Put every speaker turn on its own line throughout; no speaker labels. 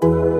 Bird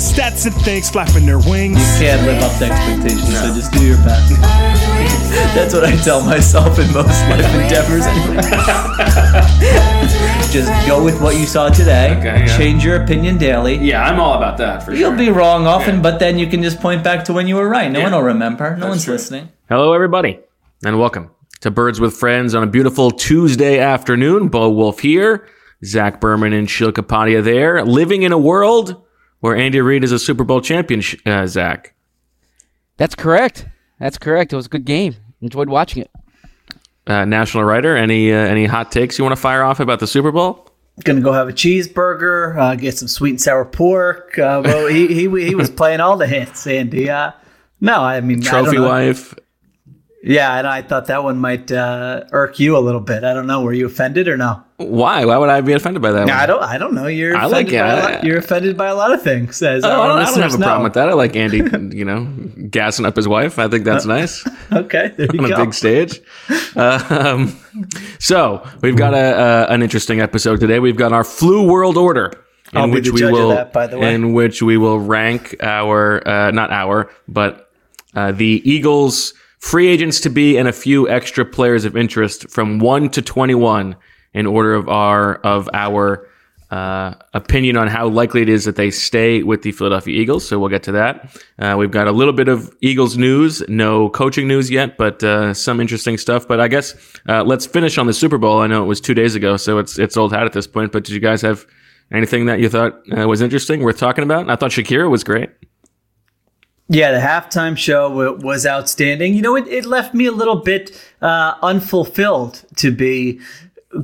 with stats and things flapping their wings.
You can't live up to expectations, so just do your best.
Birds with friends.
That's what I tell myself in most life endeavors. just go with what you saw today.
Okay, yeah.
Change your opinion daily.
Yeah, I'm all about that for
You'll
sure.
be wrong often,
Yeah.
but then you can just point back to when you were right. No
Yeah.
one will remember. No
That's
one's
true.
listening.
Hello, everybody, and welcome to Birds with Friends on a beautiful Tuesday afternoon. Bo Wulf here, Zach Berman and Sheil Kapadia there, living in a world where Andy Reid is a Super Bowl champion. Uh, Zach,
That's correct. That's correct. It was a good game. Enjoyed watching it.
uh, national writer, any uh, any hot takes you want to fire off about the Super Bowl?
Gonna go have a cheeseburger, uh, get some sweet and sour pork. Uh, well, he, he he was playing all the hits, Andy. Uh, no, I mean I don't
Trophy
know.
wife.
Yeah, and I thought that one might uh, irk you a little bit. I don't know. Were you offended or no?
Why? Why would I be offended by that?
Yeah. I don't. I don't know. You're
I like
offended by a
it.
lot, you're offended by a lot of things. As
Oh, I don't, I don't have a problem with that. I like Andy, you know, gassing up his wife. I think that's nice.
Okay, there you
on a big stage. Um, so we've got a, uh, an interesting episode today. We've got our flu world order, in
I'll
which we
judge of
will,
that, by the way.
in which we will rank our, uh, not our, but uh, the Eagles free agents to be and a few extra players of interest from one to twenty-one in order of our of our. Uh, opinion on how likely it is that they stay with the Philadelphia Eagles. So we'll get to that. Uh, we've got a little bit of Eagles news, no coaching news yet, but uh, some interesting stuff. But I guess uh, let's finish on the Super Bowl. I know it was two days ago, so it's it's old hat at this point. But did you guys have anything that you thought uh, was interesting, worth talking about? I thought Shakira was great.
Yeah, the halftime show w- was outstanding. You know, it, it left me a little bit uh, unfulfilled, to be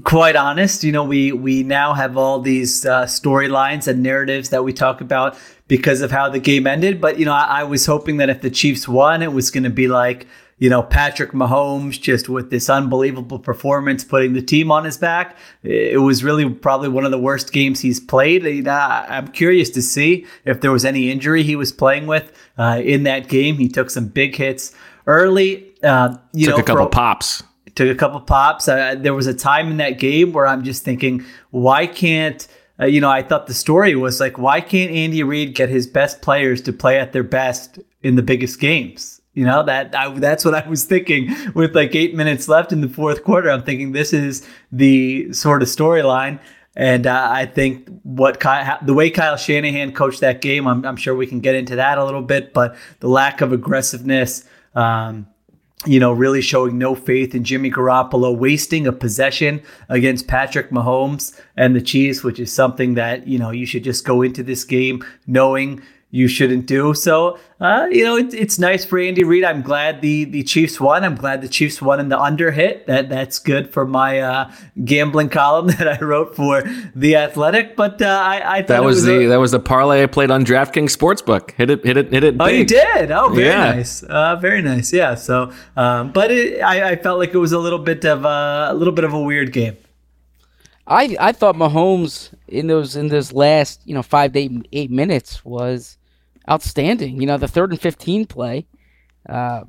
quite honest. You know, we we now have all these uh, storylines and narratives that we talk about because of how the game ended. But you know, I, I was hoping that if the Chiefs won, it was going to be like you know Patrick Mahomes just with this unbelievable performance, putting the team on his back. It was really probably one of the worst games he's played. Know, I- I'm curious to see if there was any injury he was playing with uh, in that game. He took some big hits early. Uh, you
Took
know,
a couple
for-
pops.
Took a couple pops. Uh, there was a time in that game where I'm just thinking, why can't uh, you know? I thought the story was like, why can't Andy Reid get his best players to play at their best in the biggest games? You know that I, that's what I was thinking with like eight minutes left in the fourth quarter. I'm thinking this is the sort of storyline. And uh, I think what Kyle, the way Kyle Shanahan coached that game, I'm, I'm sure we can get into that a little bit. But the lack of aggressiveness, um, you know, really showing no faith in Jimmy Garoppolo, wasting a possession against Patrick Mahomes and the Chiefs, which is something that, you know, you should just go into this game knowing you shouldn't do. So, uh, you know, it, it's nice for Andy Reid. I'm glad the the Chiefs won. I'm glad the Chiefs won in the under hit. That that's good for my uh, gambling column that I wrote for the Athletic. But uh, I, I thought
That
it
was,
a-
the that was the parlay I played on DraftKings Sportsbook. Hit it, hit it, hit it.
Oh, you did? Oh, very
Yeah.
nice. Uh, very nice. Yeah. So, um, but it, I, I felt like it was a little bit of a, a little bit of a weird game.
I I thought Mahomes in those in those last you know five to eight, eight minutes was outstanding. You know the third and fifteen play, uh,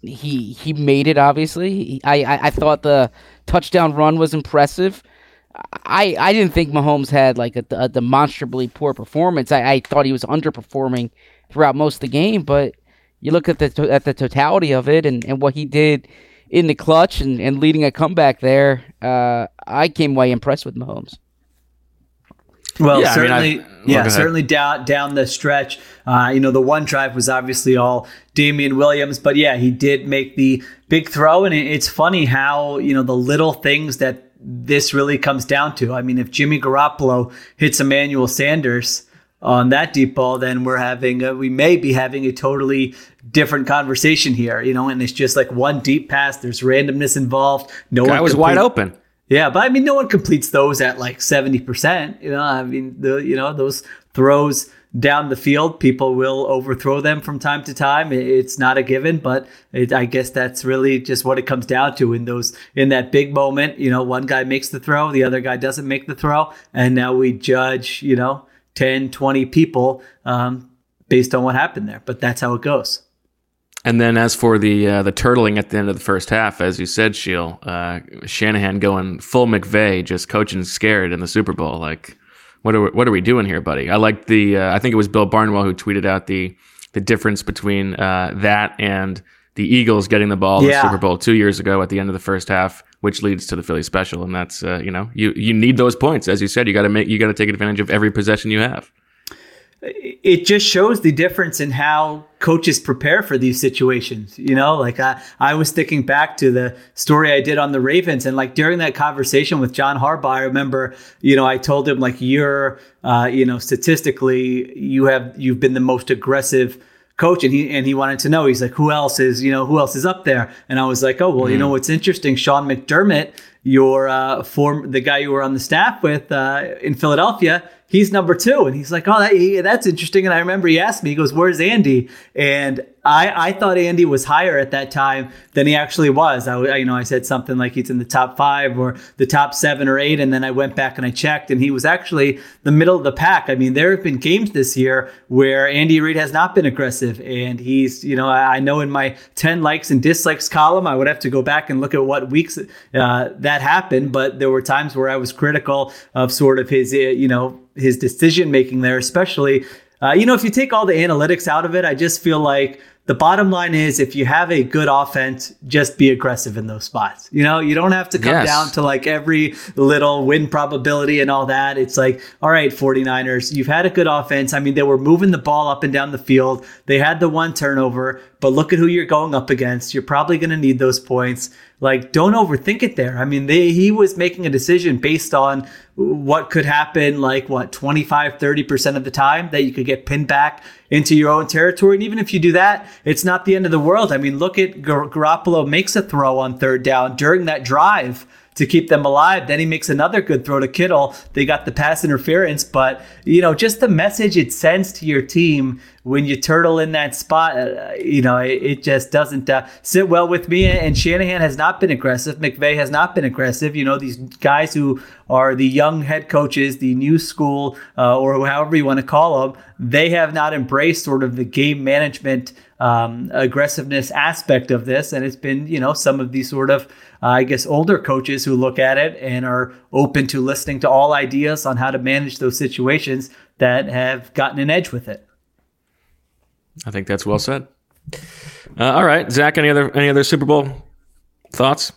he he made it. Obviously, He- I, I I thought the touchdown run was impressive. I I didn't think Mahomes had like a, a demonstrably poor performance. I, I thought he was underperforming throughout most of the game, but you look at the to- at the totality of it and, and what he did in the clutch and, and leading a comeback there, uh, I came away impressed with Mahomes.
Well,
Yeah, I mean, I-
certainly, yeah, certainly down down the stretch. Uh, you know, the one drive was obviously all Damien Williams, but yeah, he did make the big throw, and it, it's funny how you know the little things that this really comes down to. I mean, if Jimmy Garoppolo hits Emmanuel Sanders on that deep ball, then we're having a, we may be having a totally different conversation here. You know, and it's just like one deep pass. There's randomness involved. No
Guy
one
was
complete-
wide open.
Yeah, but I mean, no one completes those at like seventy percent. You know, I mean, the you know those throws down the field, people will overthrow them from time to time. It's not a given, but it, I guess that's really just what it comes down to in those in that big moment. You know, one guy makes the throw, the other guy doesn't make the throw, and now we judge. You know, 10, 20 people um, based on what happened there. But that's how it goes.
And then as for the uh, the turtling at the end of the first half, as you said, Sheil, uh, Shanahan going full McVay, just coaching scared in the Super Bowl. Like, what are we, what are we doing here, buddy? I like the. Uh, I think it was Bill Barnwell who tweeted out the the difference between uh, that and the Eagles getting the ball in the Super Bowl two years ago at the end of the first half, which leads to the Philly special. And that's uh, you know you you need those points, as you said. You got to make you got to take advantage of every possession you have.
It just shows the difference in how coaches prepare for these situations. You know, like I, I was thinking back to the story I did on the Ravens, and like during that conversation with John Harbaugh, I remember, you know, I told him like you're, uh, you know, statistically, you have you've been the most aggressive coach and he and he wanted to know. He's like who else is you know who else is up there? And i was like oh well you know what's interesting? Sean mcdermott your uh form the guy you were on the staff with uh in philadelphia he's number two. And he's like oh that, he, that's interesting. And i remember he asked me he goes where's andy? And i i thought andy was higher at that time than he actually was. I you know i said something like he's in the top five or the top seven or eight and then i went back and i checked and he was actually the middle of the pack. I mean there have been games this year where andy reid has not been aggressive and he's you know i, I know in my 10 likes and dislikes column i would have to go back and look at what weeks uh, that happened but there were times where i was critical of sort of his uh, you know his decision making there especially uh, you know if you take all the analytics out of it i just feel like the bottom line is if you have a good offense, just be aggressive in those spots. You know, you don't have to come
Yes.
down to like every little win probability and all that. It's like, all right, 49ers, you've had a good offense. I mean, they were moving the ball up and down the field. They had the one turnover, but look at who you're going up against. You're probably going to need those points. Like, don't overthink it there. I mean, they, he was making a decision based on what could happen, like, what, 25, 30% of the time that you could get pinned back into your own territory. And even if you do that, it's not the end of the world. I mean, look at Gar- Garoppolo makes a throw on third down during that drive to keep them alive. Then he makes another good throw to Kittle. They got the pass interference, but you know, just the message it sends to your team when you turtle in that spot, uh, you know, it, it just doesn't uh, sit well with me. And Shanahan has not been aggressive. McVay has not been aggressive. You know, these guys who are the young head coaches, the new school, uh, or however you want to call them, they have not embraced sort of the game management um, aggressiveness aspect of this. And it's been, you know, some of these sort of, I guess, older coaches who look at it and are open to listening to all ideas on how to manage those situations that have gotten an edge with it.
I think that's well said. Uh, all right, Zach. Any other any other Super Bowl thoughts?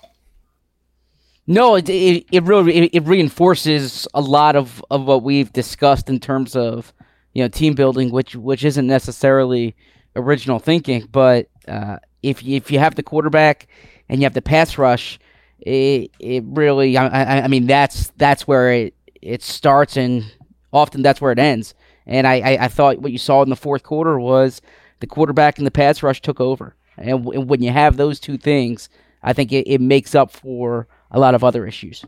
No, it it, it really it, it reinforces a lot of, of what we've discussed in terms of you know team building, which which isn't necessarily original thinking, but uh, if you, if you have the quarterback and you have the pass rush, it it really I, I, I mean that's that's where it it starts and often that's where it ends. And I, I, I thought what you saw in the fourth quarter was the quarterback and the pass rush took over. And, w- and when you have those two things, I think it, it makes up for a lot of other issues.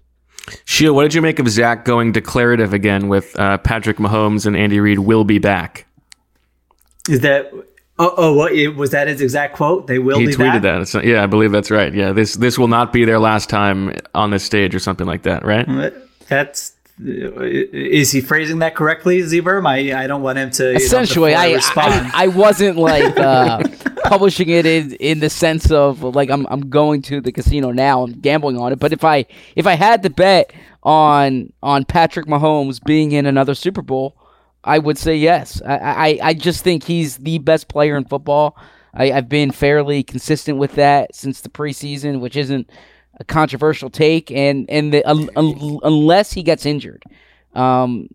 Sheil, what did you make of Zach going declarative again with uh, Patrick Mahomes and Andy Reid will be back?
Is that? Oh, oh what, it- was that his exact quote? They will
He
be
tweeted
back?
that. Yeah, I believe that's right. Yeah, this this will not be their last time on this stage or something like that, right?
That's is he phrasing that correctly, Zberm? I I don't want him to you know,
Essentially, I,
respond.
I I wasn't like uh, publishing it in, in the sense of like I'm I'm going to the casino now. I'm gambling on it. But if I if I had to bet on on Patrick Mahomes being in another Super Bowl, I would say yes. I I, I just think he's the best player in football. I, I've been fairly consistent with that since the preseason, which isn't a controversial take. And and the, un, un, unless he gets injured, um,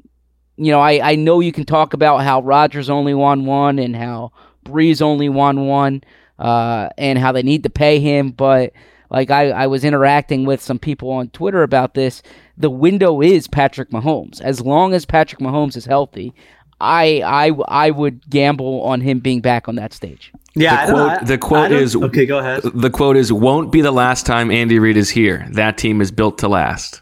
you know, I, I know you can talk about how Rodgers only won one and how Brees only won one, uh, and how they need to pay him. But like I, I was interacting with some people on Twitter about this. The window is Patrick Mahomes. As long as Patrick Mahomes is healthy, I I I would gamble on him being back on that stage.
yeah,
The
don't-
quote,
I-
the quote
don't-
is
okay. Go ahead.
The quote is won't be the last time Andy Reid is here. That team is built to last.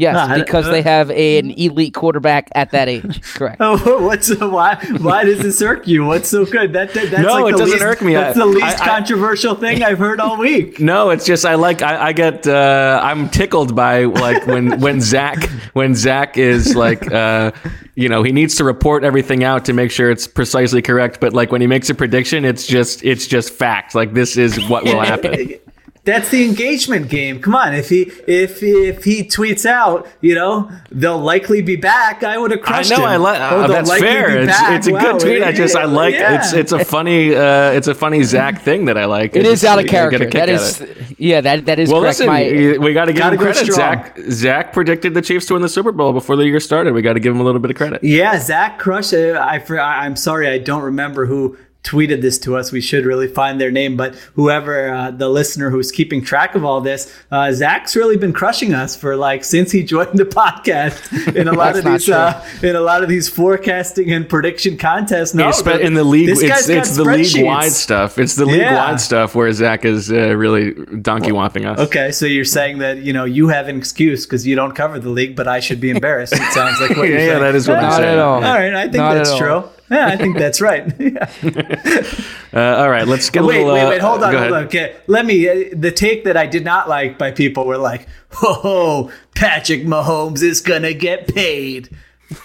Yes,
No, I-
because they have an elite quarterback at that age. Correct.
Oh, what's why? Why does this irk you? What's so good? That, that that's
No,
like
it
the
doesn't
least,
irk me.
That's
I-
the least
I- I-
controversial thing I've heard all week.
No, it's just I like I, I get uh, I'm tickled by like when when Zach when Zach is like uh, you know he needs to report everything out to make sure it's precisely correct, but like when he makes a prediction, it's just it's just fact. Like this is what will happen.
That's the engagement game. Come on, if he if if he tweets out, you know, they'll likely be back. I would have
I
crushed
know
him.
I like
Oh,
uh, that's fair. It's, it's a
Wow,
good tweet. I just I like
yeah.
it's it's a funny uh, it's a funny Zach thing that I like.
It
I
is
just-
out of character.
kick
That
out
is,
of it.
yeah, that that is
Well,
correct.
listen,
My,
we got to give him credit.
strong.
Zach Zach predicted the Chiefs to win the Super Bowl before the year started. We got to give him a little bit of credit.
Yeah, Zach crushed it. I, I I'm sorry, I don't remember who tweeted this to us. We should really find their name, but whoever uh, the listener who's keeping track of all this, uh, Zach's really been crushing us for like since he joined the podcast in a lot of these uh, in a lot of these forecasting and prediction contests. No,
It's in the league,
this
it's,
guy's got
it's the league wide stuff. It's the league
Yeah.
wide stuff where Zach is uh, really donkey whopping us.
Okay, so you're saying that you know you have an excuse because you don't cover the league, but I should be embarrassed. It sounds like what
Yeah,
you're
yeah,
saying.
that is what I'm
Not
saying.
at all.
All right, I think
Not
that's
true. all.
Yeah, I think that's right. Yeah.
Uh, all right, let's get a
wait,
little.
wait,
uh,
wait, hold on, hold on. Okay, let me. Uh, the take that I did not like by people were like, "Oh, Patrick Mahomes is gonna get paid."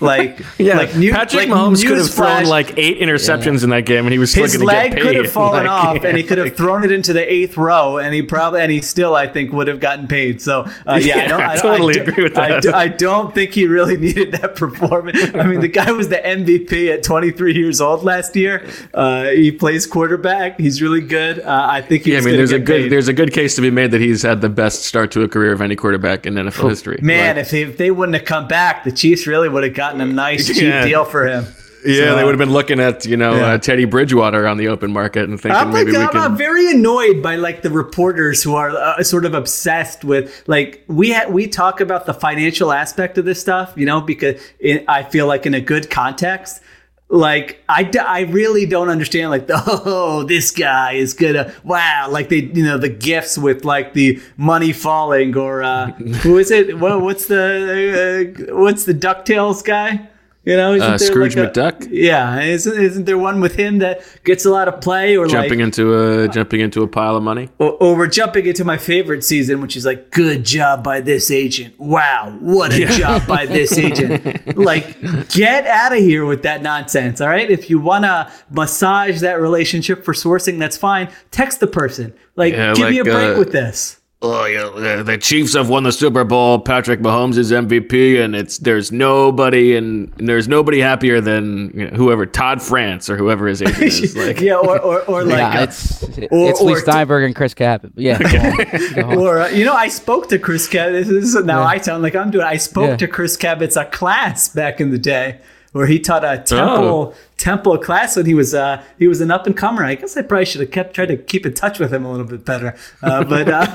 Like,
Yeah,
like new-
Patrick
like
Mahomes could have thrown like eight interceptions in that game, and he was still
his
going to get
leg
paid.
could have fallen
Like,
off, and he could have thrown it into the eighth row, and he probably and he still, I think, would have gotten paid. So, uh, yeah, I, don't,
I
I,
totally
do-
agree with
I
that.
do- I don't think he really needed that performance. I mean, the guy was the MVP at 23 years old last year. Uh, he plays quarterback. He's really good. Uh, I think he
Yeah, I mean, there's a good
paid.
there's a good case to be made that he's had the best start to a career of any quarterback in NFL history.
Man,
Like,
if, they, if they wouldn't have come back, the Chiefs really would have gotten a nice cheap
Yeah.
deal for him.
yeah,
So,
they would have been looking at you know
Yeah.
uh, Teddy Bridgewater on the open market and thinking
I'm like,
maybe we
I'm,
can.
I'm very annoyed by like the reporters who are uh, sort of obsessed with like we ha- we talk about the financial aspect of this stuff, you know, because it, I feel like in a good context. Like I, I really don't understand like the oh this guy is gonna wow like they you know the gifts with like the money falling or uh, who is it? What, what's the uh, what's the Ducktales guy you know
Uh, Scrooge
like, a-
McDuck?
yeah isn't, isn't there one with him that gets a lot of play or
jumping
like
into a jumping into a pile of money.
or, or we're jumping into my favorite season, which is like, good job by this agent. Wow, what a job by this agent. like, get out of here with that nonsense, all right? If you want to massage that relationship for sourcing, that's fine. Text the person. Like,
Yeah,
give me a break
uh,
with this.
Oh yeah, the- the Chiefs have won the Super Bowl. Patrick Mahomes is MVP, and it's there's nobody and there's nobody happier than you know, whoever Todd France or whoever his agent is. Like,
yeah, or, or, or like,
yeah,
uh,
it's
or-
it's Lee
or-
Steinberg and Chris Cap. Yeah, go on. Go on.
Or uh, you know, I spoke to Chris Cabott. This is, now I sound like I'm doing. I spoke
Yeah.
to Chris Cabott a class back in the day where he taught a temple
Oh.
temple class when he was uh, he was an up and comer. I guess I probably should have kept tried to keep in touch with him a little bit better. Uh, but uh,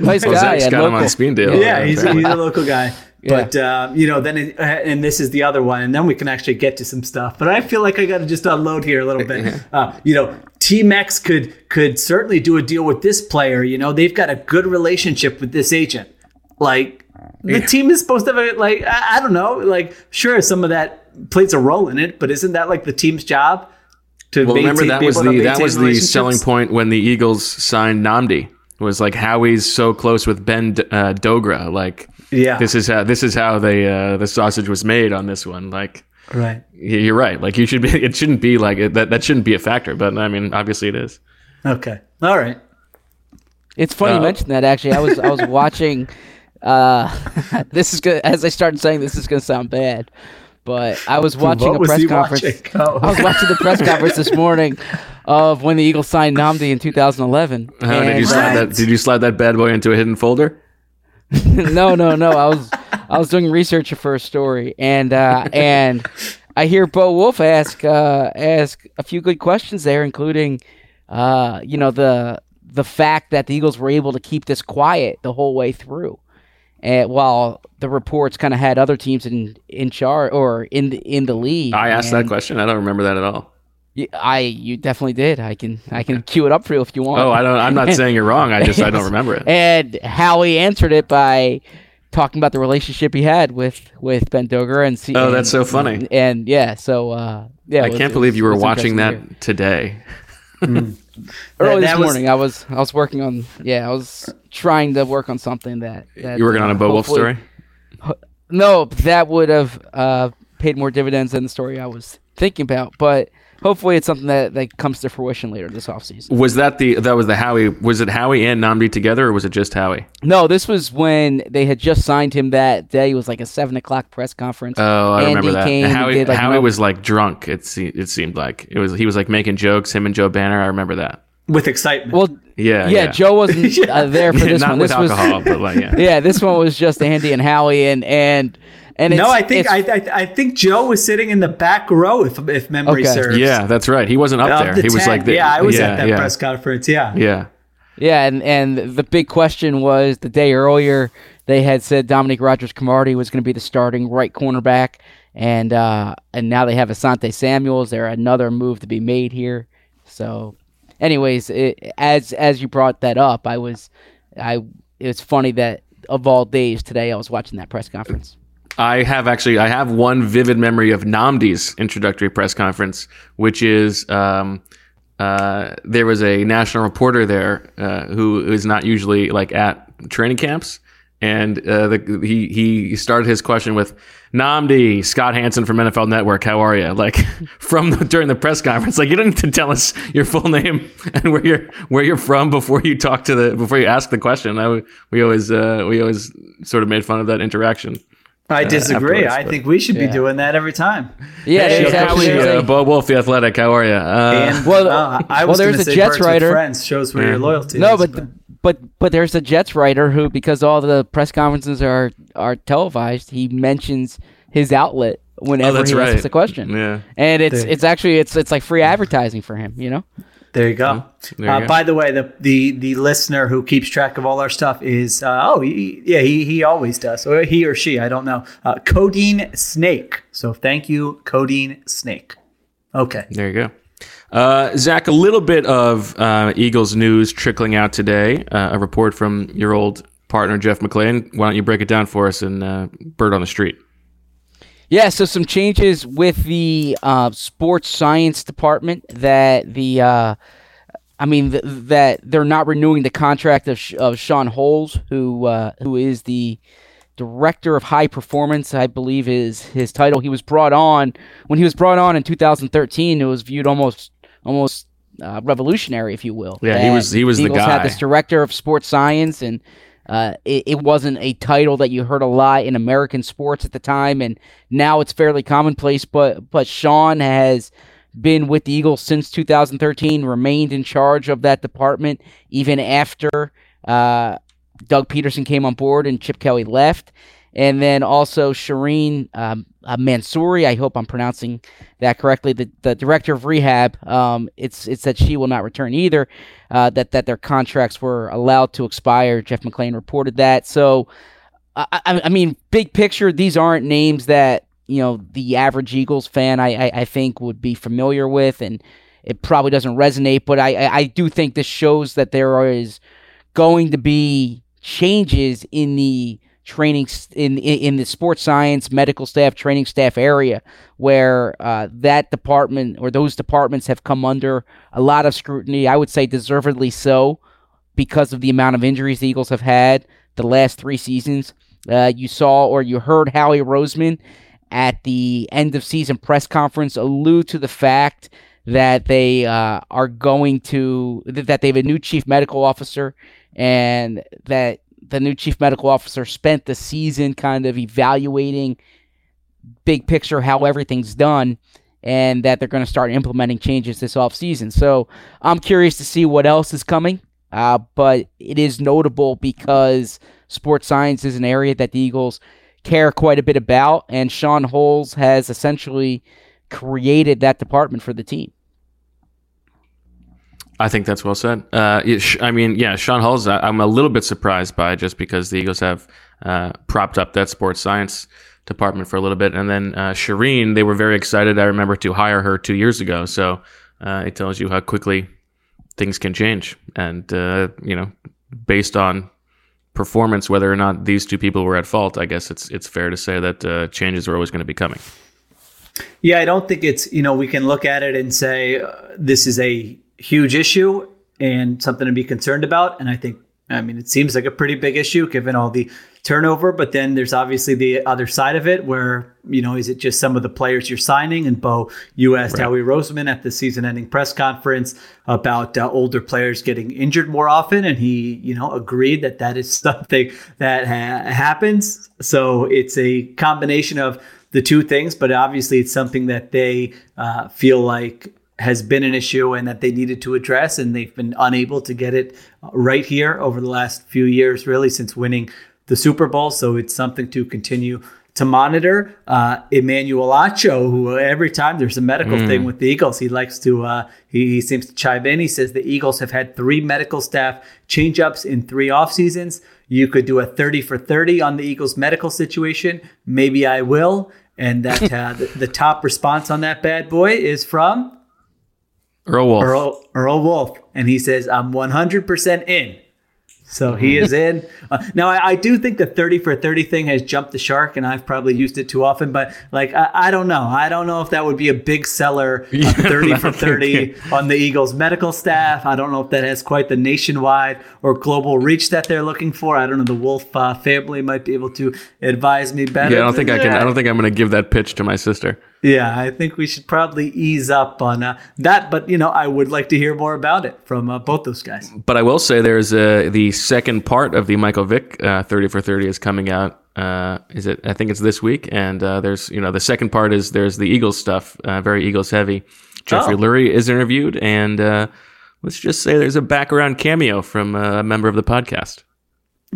Nice
oh,
guy.
Zach's
and
got him on speed deal.
yeah, he's, he's a local guy.
Yeah.
But uh, you know, then it, uh, and this is the other one, and then we can actually get to some stuff. But I feel like I got to just unload here a little bit. Uh, you know, Team X could could certainly do a deal with this player. You know, they've got a good relationship with this agent. Like the team is supposed to have a, like I, I don't know, like sure some of that plays a role in it, but isn't that like the team's job? To
Well, remember that
be
was
able
the that was the selling point when the Eagles signed Nnamdi. Was like Howie's so close with Ben uh, Dogra. Like,
Yeah.
this is how this is how they uh, the sausage was made on this one. Like,
Right.
you're right. Like, you should be. It shouldn't be like it, that. That shouldn't be a factor. But I mean, obviously, it is.
Okay. All right.
It's funny you
Uh,
mentioned that. Actually, I was I was watching. Uh, this is good. As I started saying, this is going to sound bad, but I was watching
What
a press conference.
watching? Oh.
I was watching the press conference this morning of when the Eagles signed Nnamdi in 2011.
How did you slide that? Did you slide that bad boy into a hidden folder?
no, no, no. I was I was doing research for a story, and uh, and I hear Bo Wulf ask uh, ask a few good questions there, including, uh, you know, the the fact that the Eagles were able to keep this quiet the whole way through, and while the reports kind of had other teams in in charge or in the in the league.
I asked that question. I don't remember that at all.
I you definitely did. I can I can cue it up for you if you want.
Oh, I don't. I'm not saying you're wrong. I just I don't remember it.
And Howie answered it by talking about the relationship he had with with Ben Dogra and see.
Oh,
and-
that's so funny.
And, yeah, so uh, yeah,
I
was-
can't believe
was-
you were watching
interesting to
that today.
hear.
That-
early
that
this
was-
morning. I was I was working on yeah, I was trying to work on something that, that
You working on a
uh,
Bo
Wulf
story?
No, that would have uh, paid more dividends than the story I was thinking about. But hopefully, it's something that, that comes to fruition later this offseason.
Was that the that was the Howie? Was it Howie and Nnamdi together, or was it just Howie?
No, this was when they had just signed him that day. It was like a seven o'clock press conference.
Oh, I
Andy
remember that.
came
And
and
Howie,
did, like,
Howie
no-
was like drunk. It se- it seemed like it was. He was like making jokes. Him and Joe Banner. I remember that.
with excitement.
Well,
Yeah,
yeah,
yeah.
Joe wasn't uh, there for this
Not
one.
with
This was
alcohol, but like yeah.
yeah, this one was just Andy and Howie, and and and
no, I think
it's-
I, I I think Joe was sitting in the back row, if if memory
Okay.
serves.
Yeah, that's right. He wasn't up
Of
there.
the
He was like, the,
yeah, I was
yeah,
at that
yeah,
press conference. Yeah.
Yeah,
Yeah, and, and the big question was the day earlier they had said Dominique Rodgers-Cromartie was going to be the starting right cornerback, and uh, and now they have Asante Samuels. There another move to be made here. So, anyways, it, as as you brought that up, I was I it was funny that of all days today I was watching that press conference.
I have actually. I have one vivid memory of Nnamdi's introductory press conference, which is um, uh, there was a national reporter there uh, who is not usually like at training camps, and uh, the, he he started his question with Nnamdi Scott Hanson from NFL Network. How are you? Like from the, during the press conference, like you don't need to tell us your full name and where you're where you're from before you talk to the before you ask the question. I, we always uh, we always sort of made fun of that interaction.
I disagree.
afterwards,
I
but-
think we should be doing that every time.
Yeah,
Hey,
there's
Howie,
actually there's
uh, Bo Wulf, the Athletic. How are you? Uh,
And
well,
uh, I
well,
was
there's a
say
Jets
Birds with
writer.
Friends shows where your loyalty
No,
is.
but the, but but there's a Jets writer who, because all the press conferences are are televised, he mentions his outlet whenever
Oh, that's
he
right.
asks a question.
Yeah.
and it's
There-
it's actually it's it's like free advertising for him. You know.
There you go.
There you
uh,
go.
By the way, the, the the listener who keeps track of all our stuff is uh, oh he, yeah he he always does or he or she I don't know uh, Codeine Snake. So thank you Codeine Snake. Okay.
There you go. Uh, Zach, a little bit of uh, Eagles news trickling out today. Uh, a report from your old partner, Jeff McLane. Why don't you break it down for us in uh, Bird on the Street?
Yeah, so some changes with the uh, sports science department that the, uh, I mean, th- that they're not renewing the contract of, Sh- of Shaun Huls, who who is the director of high performance, I believe is his title. He was brought on when he was brought on in 2013. It was viewed almost almost uh, revolutionary, if you will.
Yeah, he was- he was the
Eagles had
guy.
this director of sports science and. Uh, it, it wasn't a title that you heard a lot in American sports at the time, and now it's fairly commonplace. But but Sean has been with the Eagles since 2013, remained in charge of that department even after uh, Doug Pederson came on board and Chip Kelly left. And then also Shireen um, uh, Mansouri, I hope I'm pronouncing that correctly, the, the director of rehab. Um, it's it's that she will not return either. Uh, that that their contracts were allowed to expire. Jeff McLane reported that. So, I, I, mean, big picture, these aren't names that you know the average Eagles fan I, I, I think would be familiar with, and it probably doesn't resonate. But I, I do think this shows that there is going to be changes in the training in in, the sports science medical staff training staff area where uh, that department or those departments have come under a lot of scrutiny. I would say deservedly so because of the amount of injuries the eagles have had the last three seasons. Uh, you saw or you heard howie roseman at the end of season press conference allude to the fact that they uh, are going to that they have a new chief medical officer and that the new chief medical officer spent the season kind of evaluating big picture how everything's done and that they're going to start implementing changes this offseason. So I'm curious to see what else is coming. Uh, but it is notable because sports science is an area that the Eagles care quite a bit about, and Shaun Huls has essentially created that department for the team.
I think that's well said. Uh, I mean, yeah, Shaun Huls, I- I'm a little bit surprised by just because the Eagles have uh, propped up that sports science department for a little bit. And then uh, Shireen, they were very excited, I remember, to hire her two years ago. So uh, it tells you how quickly things can change. And, uh, you know, based on performance, whether or not these two people were at fault, I guess it's it's fair to say that uh, changes are always going to be coming.
Yeah, I don't think it's, you know, we can look at it and say uh, this is a huge issue and something to be concerned about. And I think, I mean, it seems like a pretty big issue given all the turnover, but then there's obviously the other side of it where, you know, is it just some of the players you're signing? And Bo, you asked right. Howie Roseman at the season ending press conference about uh, older players getting injured more often. And he, you know, agreed that that is something that ha- happens. So it's a combination of, the two things, but obviously it's something that they uh, feel like has been an issue and that they needed to address, and they've been unable to get it right here over the last few years, really since winning the Super Bowl. So it's something to continue to monitor. Uh, Emmanuel Acho, who every time there's a medical mm. thing with the Eagles, he likes to, uh, he, he, seems to chime in. He says the Eagles have had three medical staff change ups in three off seasons. You could do a 30 for 30 on the Eagles medical situation. Maybe I will. And that uh, the, the, top response on that bad boy is from
Earl Wolff.
Earl, Earl Wolff. And he says, I'm 100% in. So he is in. Uh, now, I, I, do think the 30 for 30 thing has jumped the shark, and I've probably used it too often, but like, I, I don't know. I don't know if that would be a big seller, uh, 30 for 30 on the Eagles medical staff. I don't know if that has quite the nationwide or global reach that they're looking for. I don't know. The Wolf uh, family might be able to advise me better.
Yeah, I don't think I can. I don't think I'm going to give that pitch to my sister.
Yeah, I think we should probably ease up on uh, that. But you know, I would like to hear more about it from uh, both those guys.
But I will say, there's uh, the second part of the Michael Vick uh, thirty for thirty is coming out. Uh, is it? I think it's this week. And uh, there's you know the second part is there's the Eagles stuff, very Eagles heavy. Jeffrey oh. Lurie is interviewed, and let's just say there's a background cameo from a member of the podcast.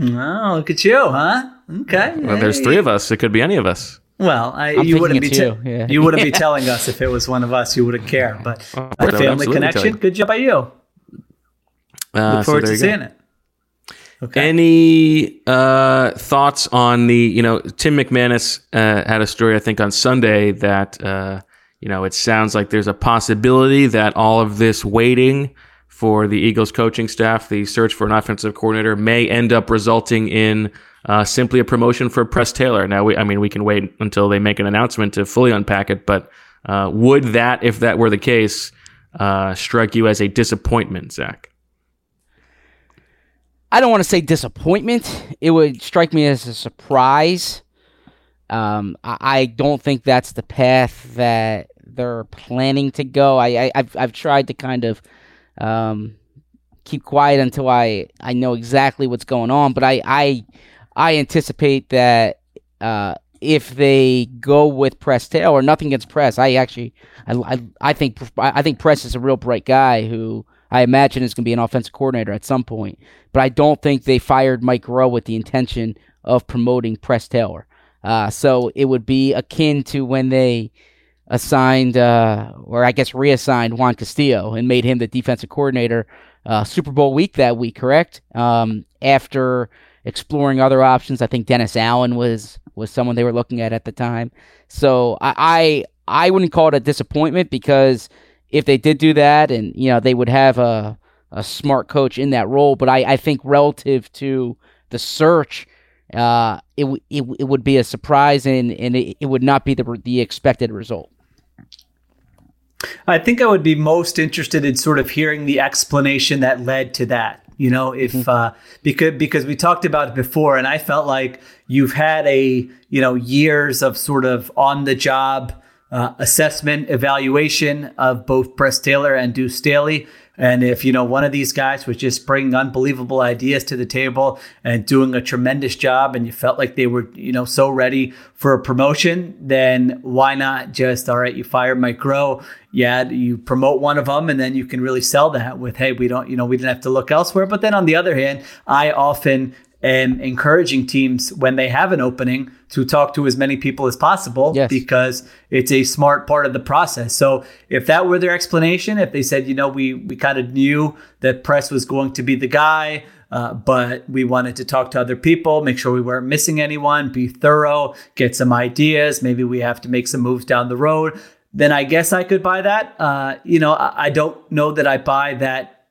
Oh, look at you, huh? Okay.
Well, there's three of us. It could be any of us.
Well, I, you wouldn't be te- yeah. you wouldn't be telling us if it was one of us. You wouldn't care. But oh, a family connection. Good job by you. Uh, Look forward so to seeing go. it.
Okay. Any uh, thoughts on the? You know, Tim McManus uh, had a story I think on Sunday that uh, you know it sounds like there's a possibility that all of this waiting for the Eagles coaching staff, the search for an offensive coordinator, may end up resulting in uh, simply a promotion for Press Taylor. Now, we, I mean, we can wait until they make an announcement to fully unpack it, but uh, would that, if that were the case, uh, strike you as a disappointment, Zach?
I don't want to say disappointment. It would strike me as a surprise. Um, I, I, don't think that's the path that they're planning to go. I, I have I've tried to kind of um, keep quiet until I I know exactly what's going on, but I I I anticipate that uh, if they go with Press Taylor, nothing against Press, I actually, I, I, I, think, I think Press is a real bright guy who I imagine is going to be an offensive coordinator at some point. But I don't think they fired Mike Groh with the intention of promoting Press Taylor. Uh, so it would be akin to when they assigned, uh, or I guess reassigned Juan Castillo and made him the defensive coordinator uh, Super Bowl week that week, correct? Um, after exploring other options. I think Dennis Allen was was someone they were looking at at the time. So I I, I wouldn't call it a disappointment because if they did do that, and you know they would have a a smart coach in that role. But I, I think relative to the search, uh, it, it it would be a surprise and and it, it would not be the the expected result.
I think I would be most interested in sort of hearing the explanation that led to that. You know, if mm-hmm. uh, because because we talked about it before, and I felt like you've had a you know years of sort of on the job uh, assessment evaluation of both Press Taylor and Deuce Staley. And if you know one of these guys was just bringing unbelievable ideas to the table and doing a tremendous job, and you felt like they were you know so ready for a promotion, then why not just all right? You fire Mike yeah, you promote one of them, and then you can really sell that with hey, we don't you know we didn't have to look elsewhere. But then on the other hand, I often am encouraging teams when they have an opening to talk to as many people as possible yes. because it's a smart part of the process. So if that were their explanation, if they said, you know, we we kind of knew that press was going to be the guy, uh, but we wanted to talk to other people, make sure we weren't missing anyone, be thorough, get some ideas. Maybe we have to make some moves down the road. Then I guess I could buy that. Uh, you know, I, I don't know that I buy that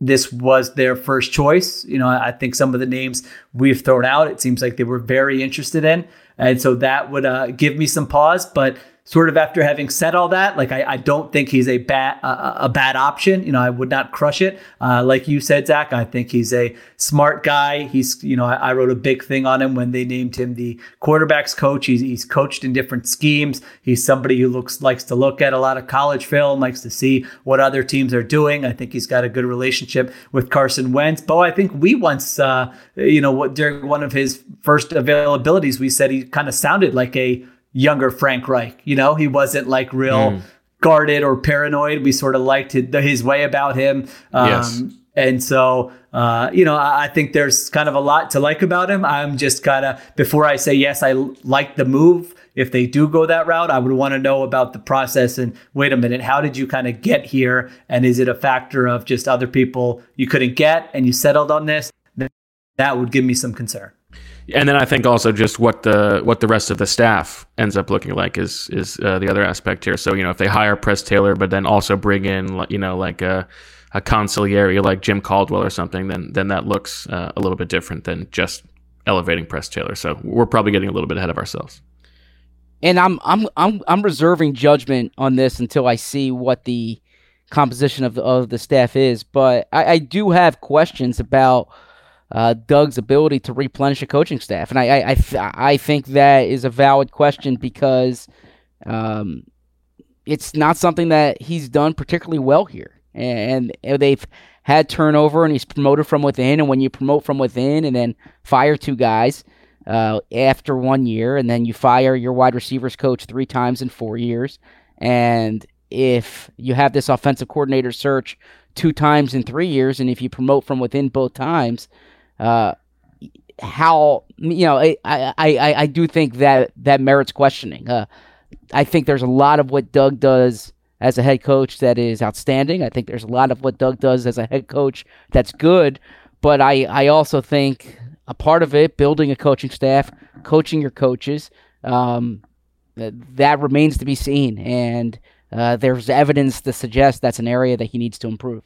this was their first choice. You know, I think some of the names we've thrown out, it seems like they were very interested in. And so that would uh, give me some pause. But sort of after having said all that, like I, I don't think he's a bad a, a bad option. You know, I would not crush it. Uh, like you said, Zach, I think he's a smart guy. He's you know I, I, wrote a big thing on him when they named him the quarterbacks coach. He's, he's coached in different schemes. He's somebody who looks likes to look at a lot of college film, likes to see what other teams are doing. I think he's got a good relationship with Carson Wentz. Bo, I think we once uh, you know during one of his first availabilities, we said he kind of sounded like a younger Frank Reich. You know, he wasn't like real mm. guarded or paranoid. We sort of liked his, his way about him. Um, yes. And so, uh, you know, I, I, think there's kind of a lot to like about him. I'm just kind of, before I say yes, I like the move. If they do go that route, I would want to know about the process and wait a minute, how did you kind of get here? And is it a factor of just other people you couldn't get and you settled on this? That would give me some concern.
And then I think also just what the what the rest of the staff ends up looking like is is uh, the other aspect here. So you know if they hire Press Taylor, but then also bring in you know like a, a consigliere like Jim Caldwell or something, then then that looks uh, a little bit different than just elevating Press Taylor. So we're probably getting a little bit ahead of ourselves.
And I'm I'm I'm I'm reserving judgment on this until I see what the composition of the of the staff is. But I, I do have questions about uh, Doug's ability to replenish a coaching staff, and I I I, th- I think that is a valid question because um, it's not something that he's done particularly well here, and, and they've had turnover, and he's promoted from within, and when you promote from within and then fire two guys. Uh, after one year, and then you fire your wide receivers coach three times in four years. And if you have this offensive coordinator search two times in three years, and if you promote from within both times, uh, how you know I, I, I, I do think that that merits questioning. Uh, I think there's a lot of what Doug does as a head coach that is outstanding. I think there's a lot of what Doug does as a head coach that's good, but I I also think a part of it building a coaching staff, coaching your coaches, um, that remains to be seen, and uh, there's evidence to suggest that's an area that he needs to improve.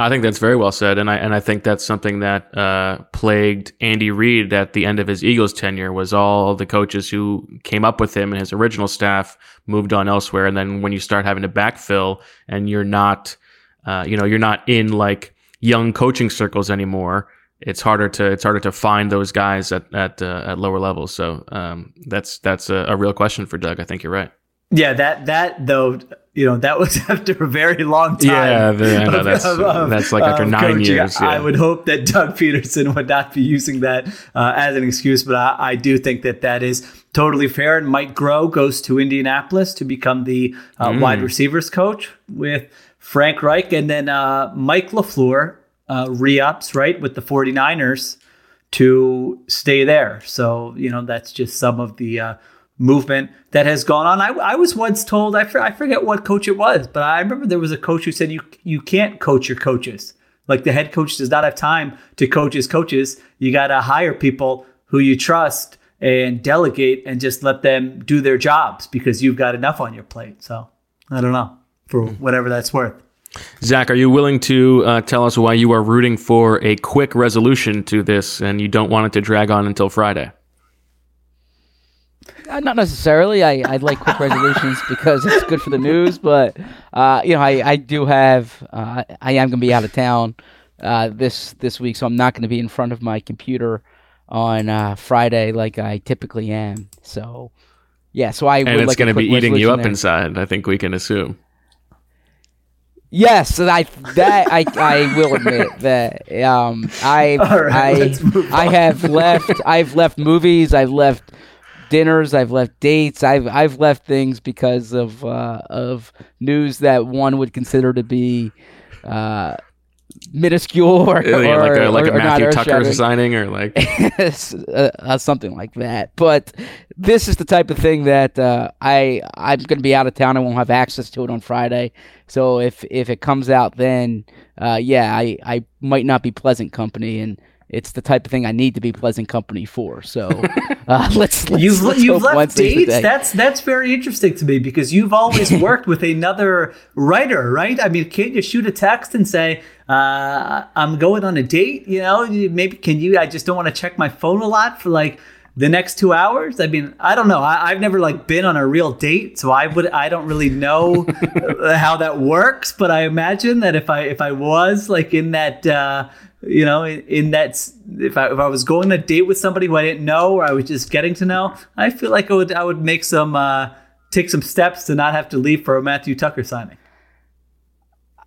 I think that's very well said, and I and I think that's something that uh, plagued Andy Reid at the end of his Eagles tenure was all the coaches who came up with him and his original staff moved on elsewhere, and then when you start having to backfill and you're not, uh, you know, you're not in like young coaching circles anymore. It's harder to it's harder to find those guys at at uh, at lower levels. So um, that's that's a, a real question for Doug. I think you're right.
Yeah, that that though you know that was after a very long time.
Yeah, that's of, of, that's like after nine coaching. years. Yeah.
I would hope that Doug Pederson would not be using that uh, as an excuse, but I, I, do think that that is totally fair. And Mike Groh goes to Indianapolis to become the uh, mm. wide receivers coach with Frank Reich, and then uh, Mike LaFleur uh, re-ups right with the 49ers to stay there. So you know that's just some of the uh, movement that has gone on. I, I was once told, I, I forget what coach it was, but I remember there was a coach who said you you can't coach your coaches. Like the head coach does not have time to coach his coaches. You got to hire people who you trust and delegate and just let them do their jobs because you've got enough on your plate. So I don't know for whatever that's worth.
Zach, are you willing to uh, tell us why you are rooting for a quick resolution to this and you don't want it to drag on until Friday?
Uh, not necessarily. I, I like quick resolutions because it's good for the news. But uh, you know, I, I do have. Uh, I am going to be out of town uh, this this week, so I'm not going to be in front of my computer on uh, Friday like I typically am. So yeah, so I
and it's
like
going to be eating you up
there.
inside. I think we can assume.
Yes, I that I I will admit that um I right, I I have left I've left movies I've left dinners, I've left dates, I've I've left things because of uh, of news that one would consider to be uh, minuscule or,
yeah,
or
like a, like
or,
a Matthew Tucker signing or like
uh, uh, something like that. But this is the type of thing that uh, I I'm going to be out of town. I won't have access to it on Friday. So if if it comes out then, uh, yeah, I I might not be pleasant company and it's the type of thing I need to be pleasant company for. So uh, let's, let's
You've
let's
you've left
Wednesday's
dates. That's that's very interesting to me because you've always worked with another writer, right? I mean, can't you shoot a text and say, uh, "I'm going on a date"? You know, maybe can you? I just don't want to check my phone a lot for like the next two hours. I mean, I don't know. I, I've never like been on a real date, so I would I don't really know how that works. But I imagine that if I if I was like in that. Uh, you know, in, that if I if I was going on a date with somebody who I didn't know or I was just getting to know, I feel like I would I would make some uh, take some steps to not have to leave for a Matthew Tucker signing.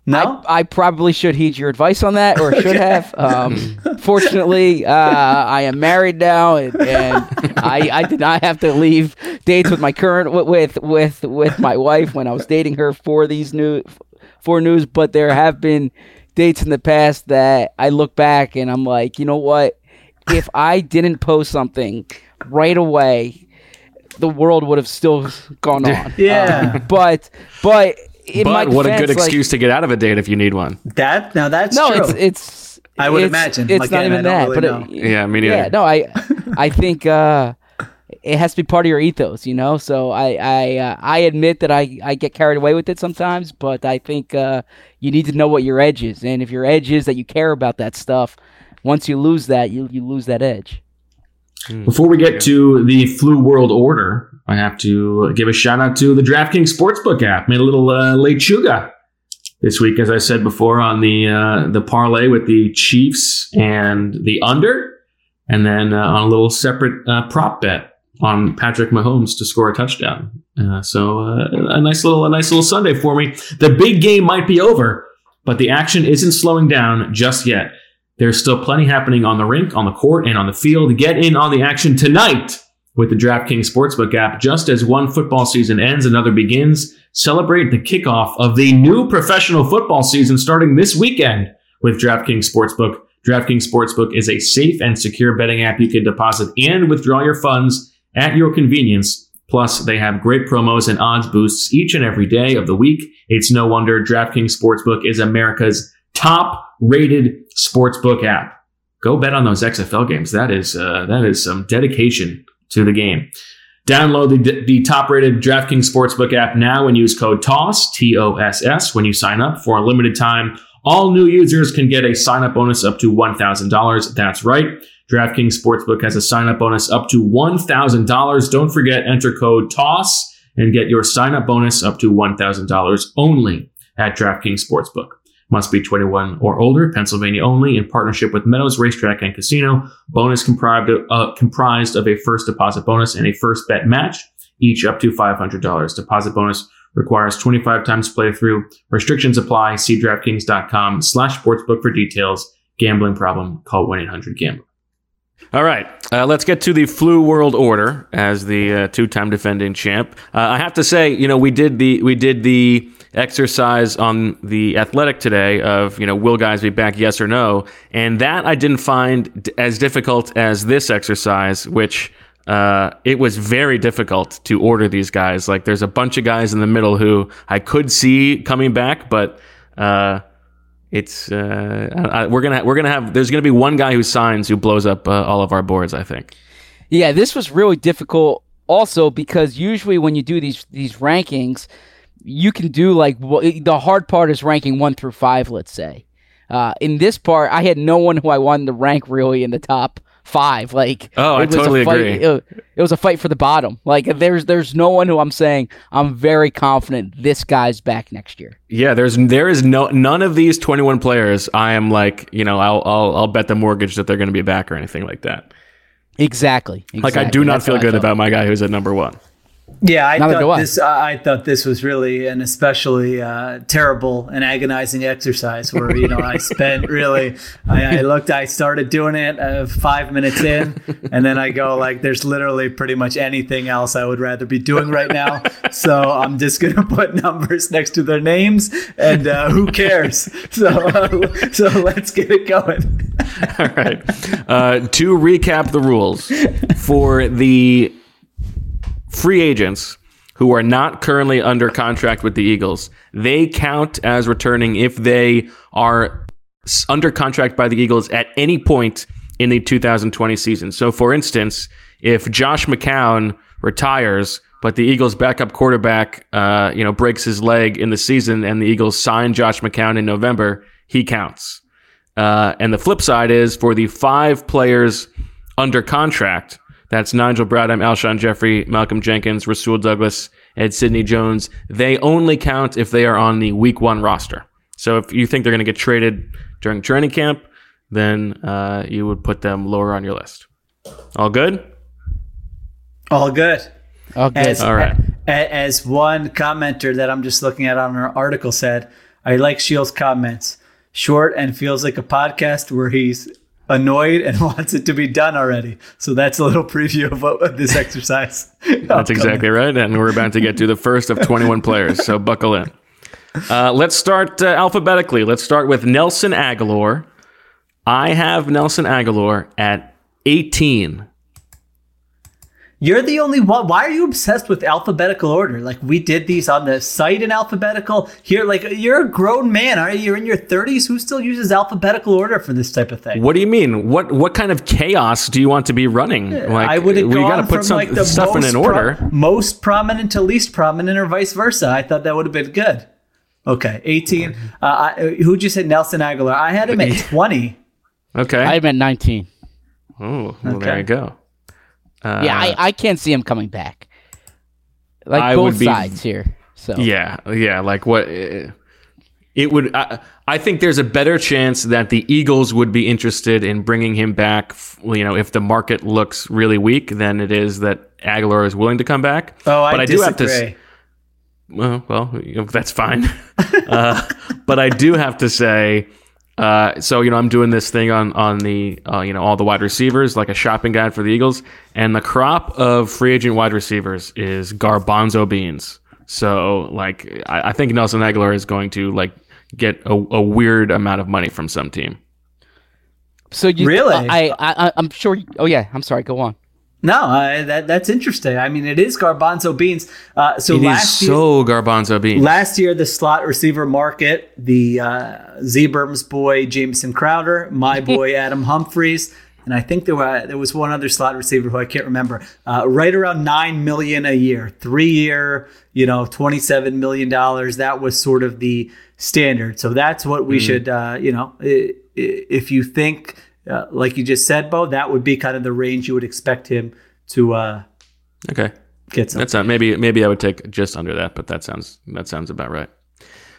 No,
I, I probably should heed your advice on that, or should have. Um, fortunately, uh, I am married now, and, and I, I did not have to leave dates with my current with with with my wife when I was dating her for these new for news. But there have been dates in the past that I look back and I'm like, you know what? If I didn't post something right away, the world would have still gone on.
Yeah.
Um, but but. In my
But what a good
defense, like-
excuse to get out of a date if you need one.
that now that's
no,
true.
it's it's.
I would
it's-
imagine.
it's not
Again, I
even
don't
that.
really
but it-
Yeah, me neither.
yeah, no, I I think uh, it has to be part of your ethos, you know. So I I uh, I admit that I I get carried away with it sometimes, but I think uh, you need to know what your edge is, and if your edge is that you care about that stuff, once you lose that, you you lose that edge.
Before we get to the flu world order, I have to give a shout out to the DraftKings Sportsbook app. Made a little uh, late sugar this week, as I said before, on the uh, the parlay with the Chiefs and the under, and then uh, on a little separate uh, prop bet on Patrick Mahomes to score a touchdown. Uh, so uh, a nice little a nice little Sunday for me. The big game might be over, but the action isn't slowing down just yet. There's still plenty happening on the rink, on the court, and on the field. Get in on the action tonight with the DraftKings Sportsbook app. Just as one football season ends, another begins. Celebrate the kickoff of the new professional football season starting this weekend with DraftKings Sportsbook. DraftKings Sportsbook is a safe and secure betting app you can deposit and withdraw your funds at your convenience. Plus, they have great promos and odds boosts each and every day of the week. It's no wonder DraftKings Sportsbook is America's top rated sportsbook app. Go bet on those XFL games. That is uh, that is some dedication to the game. Download the, the top rated DraftKings Sportsbook app now and use code TOSS, T O S S, when you sign up for a limited time. All new users can get a sign up bonus up to $1,000. That's right. DraftKings Sportsbook has a sign up bonus up to $1,000. Don't forget, enter code TOSS and get your sign up bonus up to $1,000 only at DraftKings Sportsbook. Must be 21 or older, Pennsylvania only, in partnership with Meadows Racetrack and Casino. Bonus comprised of, uh, comprised of a first deposit bonus and a first bet match, each up to $500. Deposit bonus requires 25 times playthrough. Restrictions apply. See DraftKings.com slash sportsbook for details. Gambling problem, call 1-800-GAMBLER.
All right, uh, let's get to the flu world order as the uh, two-time defending champ. Uh, I have to say, you know, we did the we did the exercise on the athletic today of you know will guys be back yes or no, and that I didn't find d- as difficult as this exercise, which. Uh, it was very difficult to order these guys. Like, there's a bunch of guys in the middle who I could see coming back, but uh, it's uh, I, we're gonna we're gonna have there's gonna be one guy who signs who blows up uh, all of our boards. I think.
Yeah, this was really difficult also because usually when you do these these rankings, you can do like wh- the hard part is ranking 1 through 5, let's say. Uh, in this part, I had no one who I wanted to rank really in the top 5 like
Oh, I
it was a
totally
fight-
agree.
It, it was a fight for the bottom. Like there's there's no one who I'm saying I'm very confident this guy's back next year.
Yeah, there's there is no none of these 21 players. I am like you know I'll I'll, I'll bet the mortgage that they're going to be back or anything like that.
Exactly.
Like I do not
That's
feel good about my guy who's at number one.
Yeah, I
Neither do
thought
I.
this. I thought this was really an especially uh, terrible and agonizing exercise. Where you know I spent really, I, I looked, I started doing it uh, five minutes in, and then I go like, "There's literally pretty much anything else I would rather be doing right now." So I'm just gonna put numbers next to their names, and uh, who cares? So uh, so let's get it going.
All right. Uh, to recap the rules for the free agents who are not currently under contract with the Eagles, they count as returning if they are under contract by the Eagles at any point
in the 2020 season. So, for instance, if Josh McCown retires, but the Eagles' backup quarterback, uh, you know, breaks his leg in the season, and the Eagles sign Josh McCown in November, he counts. Uh, and the flip side is for the five players under contract. That's Nigel Bradham, Alshon Jeffery, Malcolm Jenkins, Rasul Douglas, Ed Sidney Jones. They only count if they are on the week one roster. So if you think they're going to get traded during training camp, then uh, you would put them lower on your list. All good?
All good.
Oh, good.
As,
All right.
a- As one commenter that I'm just looking at on our article said, I like Sheil's comments. Short and feels like a podcast where he's annoyed and wants it to be done already. So that's a little preview of, what, of this exercise.
That's exactly right. And we're about to get to the first of 21 players. So buckle in. Uh, let's start uh, alphabetically. Let's start with Nelson Agholor. I have Nelson Agholor at 18.
You're the only one. Why are you obsessed with alphabetical order? Like we did these on the site in alphabetical. Here, like you're a grown man, are you? You're in your 30s. Who still uses alphabetical order for this type of thing?
What do you mean? What what kind of chaos do you want to be running? Like
I would have
we
gone
got to put
from
some
like the
stuff in an order.
pro- most prominent to least prominent, or vice versa. I thought that would have been good. Okay, 18. Uh, I, who'd you say Nelson Agholor? I had him at 20.
okay.
I'm at 19.
oh, well, there
Okay.
you go. Uh,
Yeah, I, I can't see him coming back. Like
I
both
would be-
sides here. So
Yeah, yeah. Like what? uh, It would. I, I think there's a better chance that the Eagles would be interested in bringing him back. You know, if the market looks really weak, than it is that Agholor is willing to come back.
Oh, I,
but I do have to.
disagree.
Well, well, that's fine. uh, but I do have to say, uh, so you know, I'm doing this thing on on the uh, you know all the wide receivers, like a shopping guide for the Eagles, and the crop of free agent wide receivers is garbanzo beans. So like, I, I think Nelson Agholor is going to like get a, a weird amount of money from some team.
so you
Really?
I, I I I'm sure. Oh yeah, I'm sorry. Go on.
No, I, that that's interesting. I mean, it is garbanzo beans. Uh, so
It is
last year,
so garbanzo beans.
Last year, the slot receiver market, the uh, Z-Berm's boy Jamison Crowder, my boy Adam Humphries, and I think there were there was one other slot receiver who I can't remember. Uh, right around nine million a year, three year, you know, twenty seven million dollars. That was sort of the standard. So that's what we should, uh, you know, if you think. Uh, like you just said, Bo, that would be kind of the range you would expect him to uh,
okay,
get some.
that's not maybe maybe I would take just under that, but that sounds that sounds about right.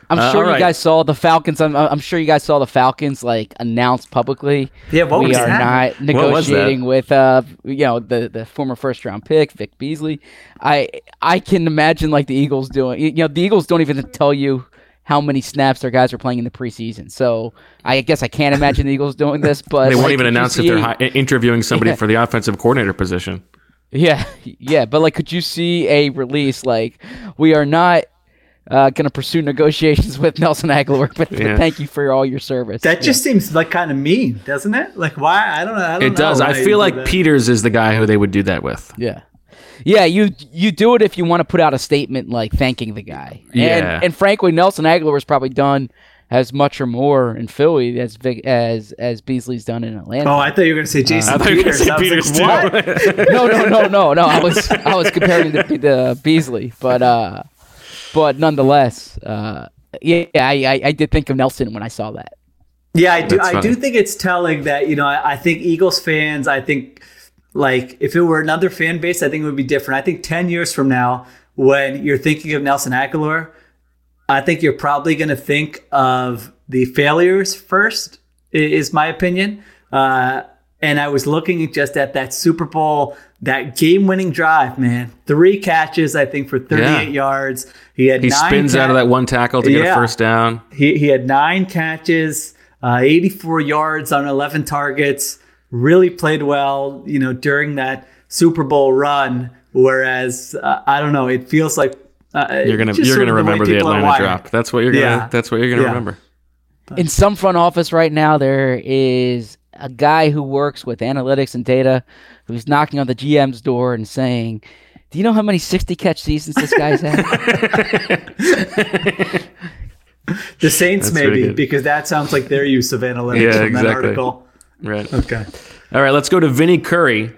I'm
Uh,
sure
all
you
right.
guys saw the Falcons. I'm, I'm sure you guys saw the Falcons like announce publicly.
Yeah, what
we
was
are
that?
not
What was that?
negotiating with uh you know the the former first round pick Vic Beasley. I I can imagine like the Eagles doing. You know the Eagles don't even tell you how many snaps their guys are playing in the preseason. So I guess I can't imagine the Eagles doing this. But
They won't
like,
even
could you
announce if they're hi- interviewing somebody
Yeah.
for the offensive coordinator position.
Yeah, yeah, but like, could you see a release like we are not uh, going to pursue negotiations with Nelson Agholor, but, but thank you for all your service.
That just seems like kind of mean, doesn't it? Like why? I don't know. I don't
It does. I feel
do
like
that.
Peters is the guy who they would do that with.
yeah, yeah. You you do it if you want to put out a statement like thanking the guy.
Yeah.
and, and frankly, Nelson Agholor has probably done as much or more in Philly as Vic, as as Beasley's done in Atlanta.
Oh, I thought you were going to say Jason
I thought you were going
Peters.
say
I was
Peters
like,
too.
no, no, no, no, no. I was I was comparing the, the Beasley, but uh, but nonetheless, uh, yeah, I, I I did think of Nelson when I saw that.
Yeah, I do. I do think it's telling that you know. I, I think Eagles fans. I think like if it were another fan base, I think it would be different. I think ten years from now, when you're thinking of Nelson Agholor, I think you're probably going to think of the failures first. Is my opinion. Uh, and I was looking just at that Super Bowl, that game-winning drive, man. Three catches, I think, for 38
Yeah.
yards. He had
He spins out of that one tackle to get a first down.
he, he had nine catches, uh, 84 yards on 11 targets. Really played well, you know, during that Super Bowl run. Whereas uh, I don't know, it feels like uh,
You're gonna you're gonna remember the
people are
Atlanta drop. That's what you're gonna
Yeah.
that's what you're gonna
Yeah.
remember.
In some front office right now, there is a guy who works with analytics and data who's knocking on the GM's door and saying, "Do you know how many sixty catch seasons this guy's had?"
The Saints,
That's
maybe, because that sounds like their use of analytics
Yeah,
from that
exactly.
article.
Right.
Okay.
All right, let's go to Vinny Curry,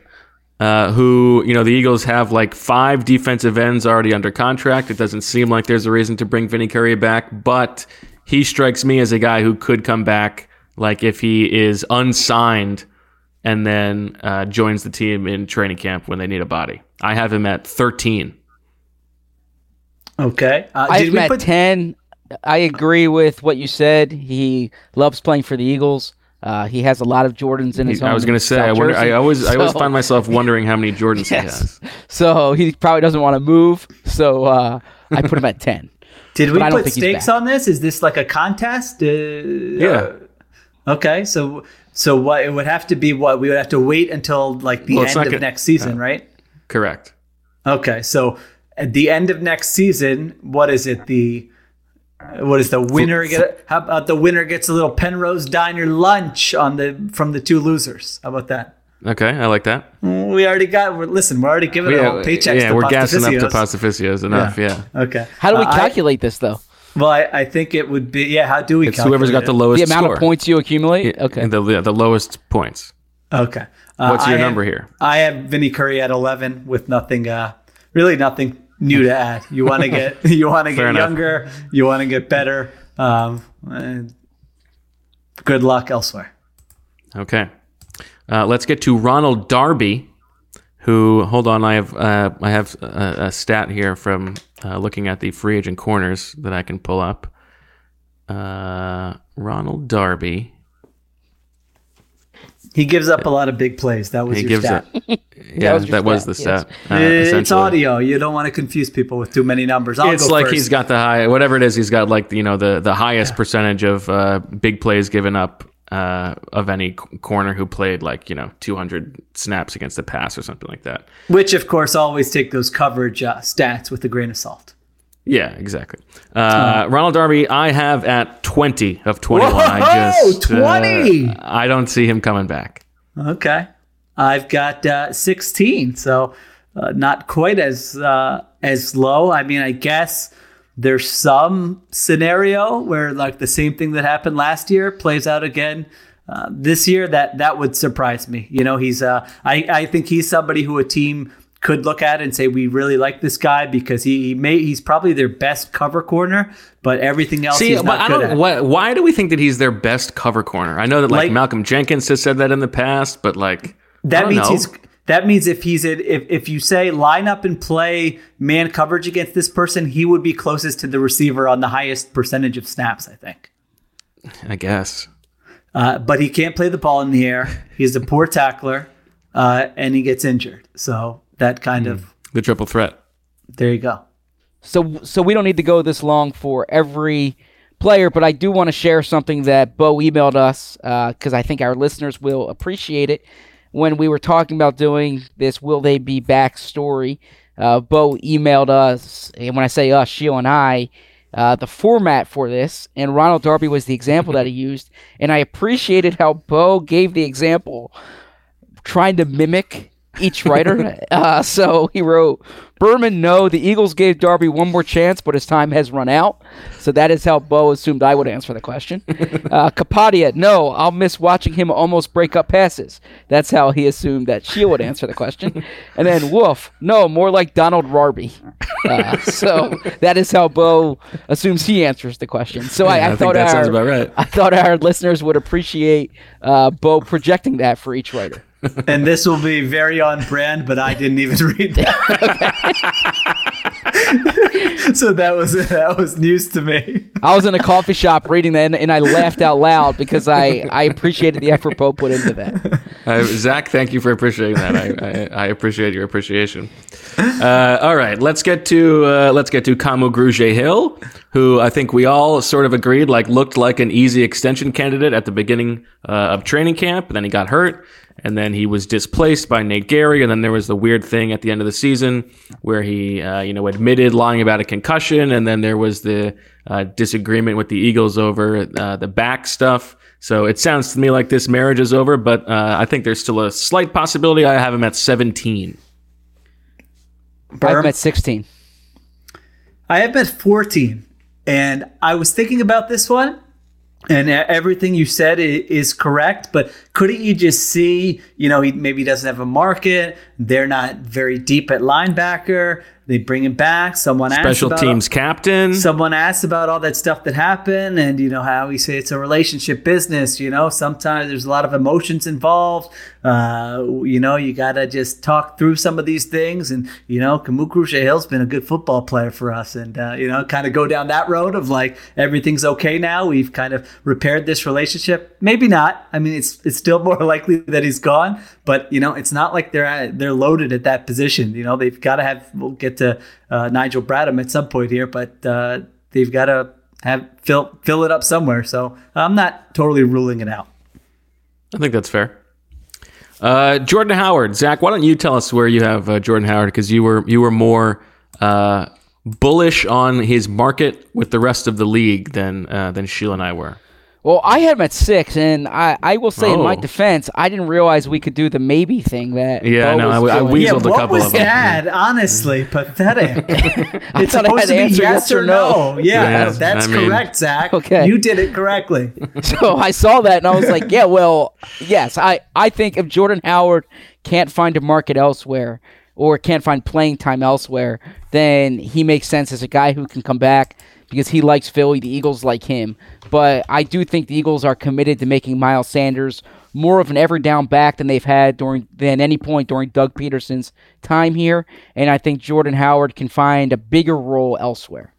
uh, who, you know, the Eagles have like five defensive ends already under contract. It doesn't seem like there's a reason to bring Vinny Curry back, but he strikes me as a guy who could come back, like if he is unsigned and then uh, joins the team in training camp when they need a body. I have him at 13.
Okay. Uh,
I
did
have
we
him
put-
ten. I agree with what you said. He loves playing for the Eagles. Uh, he has a lot of Jordans in his. Own.
I was going to say, I, wonder, I
jersey.
always, I always find myself wondering how many Jordans
Yes.
he has.
So he probably doesn't want to move. So uh, I put him at ten.
Did we
I don't
put
think
stakes on this? Is this like a contest? Uh,
Yeah.
Okay, so so what it would have to be what we would have to wait until like the
Well,
end of
gonna-
next season, right?
Correct.
Okay, so at the end of next season, what is it? The what is the winner get? How about the winner gets a little Penrose Diner lunch on the from the two losers? How about that?
Okay, I like that.
We already got. We're, listen, we're already giving our paychecks.
yeah,
to
we're gassing up to
Pastaficios.
Pastaficios enough. Yeah,
Okay.
How do we
Uh, I-
calculate this though?
well, I, I think it would be. Yeah. How do we?
it's whoever's got
calculate
the lowest
The amount
score.
of points you accumulate. Okay.
And the yeah, the lowest points.
Okay. Uh,
What's your
I have-
number here?
I have Vinny Curry at 11 with nothing, uh, really nothing new to add. You want to get, you want to get
enough.
younger, you want to get better. Um, good luck elsewhere.
Okay, uh, let's get to Ronald Darby, who hold on, I have uh, I have a, a stat here from uh, looking at the free agent corners that I can pull up. Uh, Ronald Darby.
He gives up a lot of big plays. That was
He
your
gives
stat.
it. Yeah,
was your
that was
stat,
the
yes.
stat. uh,
it's audio. You don't want to confuse people with too many numbers. I'll
it's
go
like
first.
he's got the high whatever it is he's got like you know the the highest percentage of uh, big plays given up uh, of any corner who played like you know 200 snaps against the pass or something like that
Which, of course, always take those coverage uh, stats with a grain of salt.
Yeah exactly uh, ronald darby i have at 20 of 21 i
Whoa,
just uh, i don't see him coming back
Okay. I've got uh, 16, so uh, not quite as uh, as low. I mean, I guess there's some scenario where like the same thing that happened last year plays out again uh, this year. That that would surprise me. You know, he's uh, I I think he's somebody who a team could look at and say we really like this guy because he, he may he's probably their best cover corner, but everything else
See,
he's
but
not
I don't. Why, why do we think that he's their best cover corner? I know that like,
Like-
Malcolm Jenkins has said that in the past, but like
That means
know.
he's. That means if he's in, if if you say line up and play man coverage against this person, he would be closest to the receiver on the highest percentage of snaps. I think.
I guess.
Uh, but he can't play the ball in the air. He's a poor tackler, uh, and he gets injured. So that kind of
The triple threat.
there you go.
So so we don't need to go this long for every player, but I do want to share something that Bo emailed us because I think our listeners will appreciate it. When we were talking about doing this, will they be back story? Uh, Bo emailed us, and when I say us, Sheil and I, uh, the format for this, and Ronald Darby was the example that he used, and I appreciated how Bo gave the example, trying to mimic each writer. uh, so he wrote, Berman, no, the Eagles gave Darby one more chance, but his time has run out. So that is how Bo assumed I would answer the question. uh, Kapadia, no, I'll miss watching him almost break up passes. That's how he assumed that she would answer the question. And then Wulf, no, more like Donald Rarby. Uh, so that is how Bo assumes he answers the question. So I, I,
I
thought
that
our,
sounds about right.
I thought our listeners would appreciate uh, Bo projecting that for each writer.
And this will be very on brand, but I didn't even read that. so that was that was news to me.
I was in a coffee shop reading that, and, and I laughed out loud because I, I appreciated the effort Bo put into that.
Uh, Zach, thank you for appreciating that. I, I, I appreciate your appreciation. Uh, all right, let's get to uh, let's get to Kamu Grugier Hill, who I think we all sort of agreed like looked like an easy extension candidate at the beginning uh, of training camp. And then he got hurt, and then he was displaced by Nate Gerry, and then there was the weird thing at the end of the season where he uh, you know admitted lying about a concussion, and then there was the uh, disagreement with the Eagles over uh, the back stuff. So it sounds to me like this marriage is over, but uh, I think there's still a slight possibility. I have him at 17.
I'm at 16.
I have been 14, and I was thinking about this one, And everything you said is correct, but couldn't you just see, you know, he maybe doesn't have a market. They're not very deep at linebacker. They bring him back. Someone asked
Special
about-
teams captain.
someone asks about all that stuff that happened and you know how we say it's a relationship business you know sometimes there's a lot of emotions involved uh, you know you gotta just talk through some of these things and you know Kamu Grugier-Hill's been a good football player for us and uh, you know kind of go down that road of like everything's okay now we've kind of repaired this relationship maybe not I mean it's it's still more likely that he's gone but you know it's not like they're at, they're loaded at that position you know they've got to have we'll get to uh, Nigel Bradham at some point here but uh, they've got to have fill fill it up somewhere. So I'm not totally ruling it out.
I think that's fair. Uh, Jordan Howard, Zach, why don't you tell us where you have uh, Jordan Howard? Because you were you were more uh, bullish on his market with the rest of the league than uh, than Sheila and I were.
Well, I had him at six, and I, I will say in my
Oh.
defense, I didn't realize we could do the maybe thing that.
Yeah,
Bo
no,
was
I- I
doing.
weaseled
yeah,
a
what
couple
was
of them.
that? Honestly, pathetic. it's
thought I
supposed
had
to be yes
yes or
or no. Yeah,
Yeah,
that's
I mean-
correct, Zach.
Okay.
you did it correctly.
so I saw that and I was like, yeah, well, yes, I, I think if Jordan Howard can't find a market elsewhere or can't find playing time elsewhere, then he makes sense as a guy who can come back because he likes Philly. The Eagles like him. But I do think the Eagles are committed to making Miles Sanders more of an every down back than they've had during than any point during Doug Pederson's time here. And I think Jordan Howard can find a bigger role elsewhere.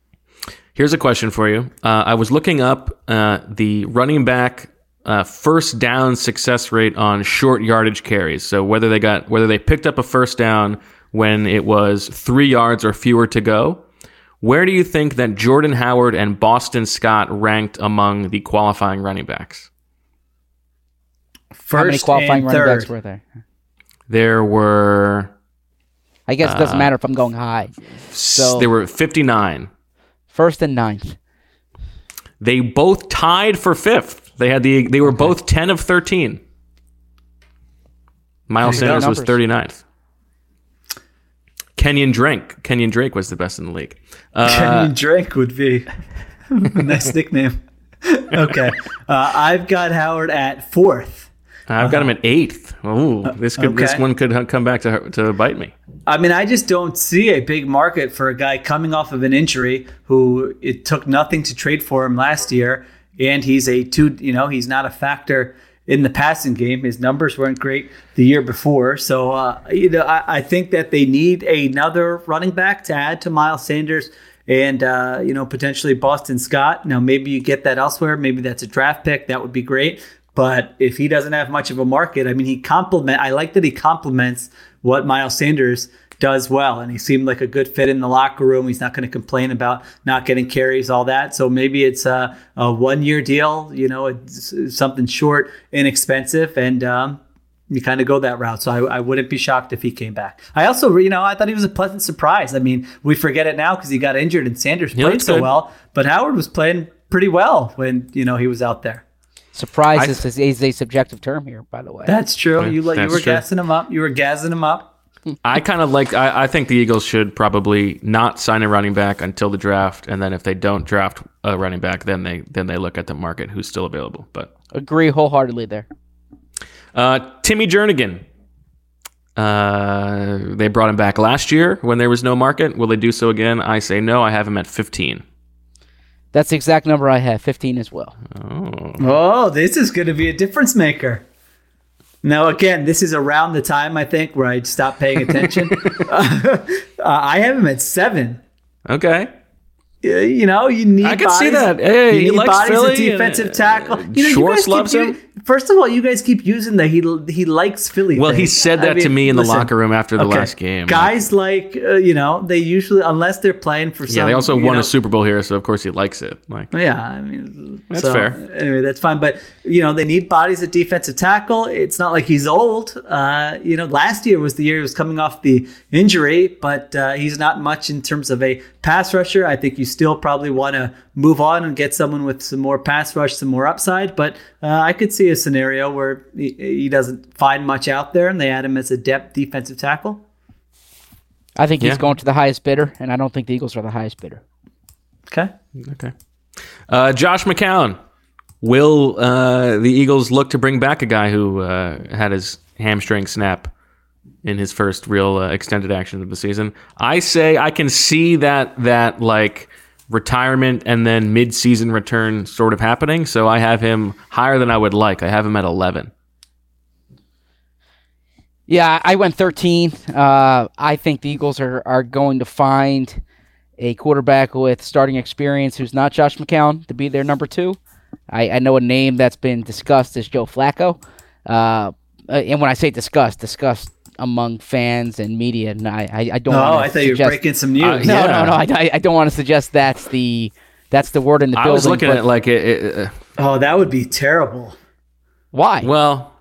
Here's a question for you. Uh, I was looking up uh, the running back uh, first down success rate on short yardage carries. So whether they got whether they picked up a first down when it was three yards or fewer to go. Where do you think that Jordan Howard and Boston Scott ranked among the qualifying running backs?
First
How many qualifying
and
running
third.
backs were there?
There were
I guess it doesn't uh, matter if I'm going high. So
there were 59.
first and ninth.
They both tied for fifth. They had the they were both 10 of 13. Miles
There you go.
Sanders was 39th. Kenyan Drake. Kenyan Drake was the best in the league. Uh,
Kenyan Drake would be a nice nickname. okay, uh, I've got Howard at fourth.
I've got him at eighth. Ooh, this could this one could come back to to bite me.
I mean, I just don't see a big market for a guy coming off of an injury who it took nothing to trade for him last year, and he's a two. You know, he's not a factor in the passing game. His numbers weren't great the year before, so uh, you know, I, I think that they need another running back to add to Miles Sanders. And uh, you know potentially Boston Scott. Now maybe you get that elsewhere. Maybe that's a draft pick. That would be great. But if he doesn't have much of a market, I mean, he complement. I like that he complements what Miles Sanders does well, and he seemed like a good fit in the locker room. He's not going to complain about not getting carries, all that. So maybe it's a, a one-year deal. You know, it's something short, inexpensive, and um, you kind of go that route. So I, I wouldn't be shocked if he came back. I also, you know, I thought he was a pleasant surprise. I mean, we forget it now because he got injured and Sanders played so
good.
well, but Howard was playing pretty well when you know he was out there.
Surprise is, is a subjective term here, by the way.
That's true. You like you were
true.
gassing him up. You were gassing him up.
I kind of like. I, I think the Eagles should probably not sign a running back until the draft, and then if they don't draft a running back, then they then they look at the market who's still available. But
Agree wholeheartedly there.
uh, Timmy Jernigan, uh, they brought him back last year when there was no market. Will they do so again? I say no. I have him at fifteen.
That's the exact number I have, 15 as well.
Oh, this is going to be a difference maker. Now, again, this is around the time I think where I stopped paying attention. uh, I have him at seven.
Okay.
You know, you need.
I can see
bodies-
that. Hey,
you
he
need bodies
Philly
at defensive
and,
tackle.
uh,
You know, you
Schwartz
guys keep
loves
u-
him.
First of all, you guys keep using that he he likes Philly.
Well,
thing.
he said
I
that to
mean,
me in the
listen,
locker room after the
okay,
last game.
Guys like uh, you know they usually unless they're playing for some.
yeah, they also won
know,
a Super Bowl here, so of course he likes it. Like,
Yeah, I mean,
That's
so,
fair.
Anyway, that's fine. But you know, they need bodies at defensive tackle. It's not like he's old. Uh, you know, last year was the year he was coming off the injury, but uh, he's not much in terms of a pass rusher. I think you still probably want to move on and get someone with some more pass rush, some more upside. But uh, I could see a scenario where he, he doesn't find much out there, and they add him as a depth defensive tackle.
I think he's going to the highest bidder, and I don't think the Eagles are the highest bidder.
Okay.
okay. Uh, Josh McCown, will uh, the Eagles look to bring back a guy who uh, had his hamstring snap in his first real uh, extended action of the season? I say I can see that that like retirement and then mid-season return sort of happening. So I have him higher than I would like. I have him at 11.
Yeah, I went 13. Uh, I think the Eagles are, are going to find a quarterback with starting experience who's not Josh McCown to be their number two. I, I know a name that's been discussed is Joe Flacco. Uh, and when I say discussed, discussed among fans and media. And I, I, I don't.
No,
wanna
I thought you were breaking some news.
Uh,
No,
Yeah.
no, no. I, I- I don't want to suggest that's the that's the word in the
I
building.
was looking
but
at like it, it, uh,
Oh, that would be terrible.
why?
well,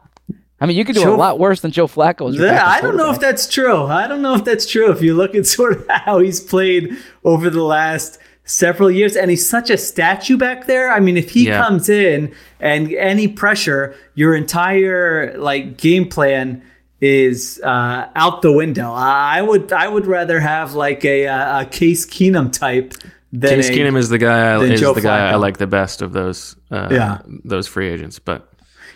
I mean, you could do
Joe-
a lot worse than Joe Flacco. as
Yeah, I don't know if that's true. I don't know if that's true. If you look at sort of how he's played over the last several years, and he's such a statue back there. I mean, if he
Yeah.
comes in and any pressure, your entire like game plan is uh, out the window. I would I would rather have like a uh, a Case Keenum type than
Case
a,
Keenum is the guy.
than
Is
Joe
the guy I like the best of those. Uh,
Yeah.
those free agents, but.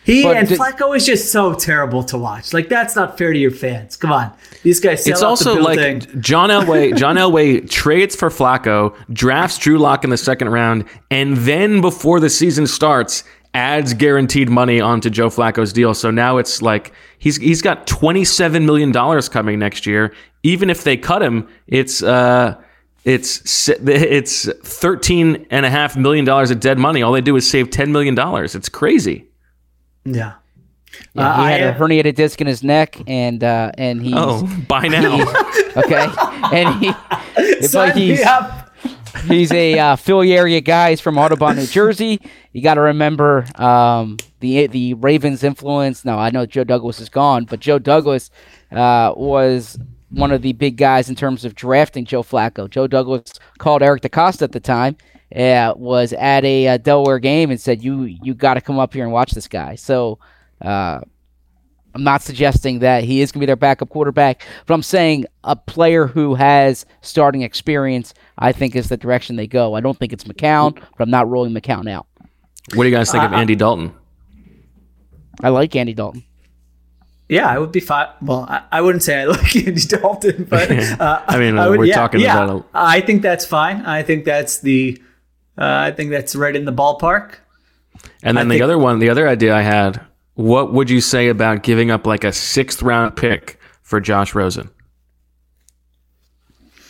he
But
and
did-
Flacco is just so terrible to watch. Like that's not fair to your fans. Come on, these guys sell
It's also
the building.
like John Elway. John Elway trades for Flacco, drafts Drew Lock in the second round, and then before the season starts, adds guaranteed money onto Joe Flacco's deal. So now it's like he's he's got twenty seven million dollars coming next year. Even if they cut him, it's uh it's it's thirteen and a half million dollars of dead money. All they do is save ten million dollars. It's crazy.
yeah.
Yeah,
Uh,
he
I
had a herniated disc in his neck, and uh, and he's
Oh, by now.
okay, and he it's
Sign
like
me
he's
up.
He's a uh, Philly area guy. He's from Audubon, New Jersey. You got to remember um, the the Ravens' influence. Now I know Joe Douglas is gone, but Joe Douglas uh, was one of the big guys in terms of drafting Joe Flacco. Joe Douglas called Eric DeCosta at the time. Uh, was at a uh, Delaware game and said, "You you got to come up here and watch this guy." So. Uh, I'm not suggesting that he is going to be their backup quarterback, but I'm saying a player who has starting experience, I think, is the direction they go. I don't think it's McCown, but I'm not rolling McCown out.
What do you guys think of Andy Dalton?
I like Andy Dalton.
Yeah, I would be fine. Well, I, I wouldn't say I like Andy Dalton, but uh,
I mean,
I would-
we're
yeah,
talking
yeah,
about
I think that's fine. I think that's the. Uh, I think that's right in the ballpark.
And then
I
the
think-
other one, the other idea I had, what would you say about giving up like a sixth round pick for Josh Rosen,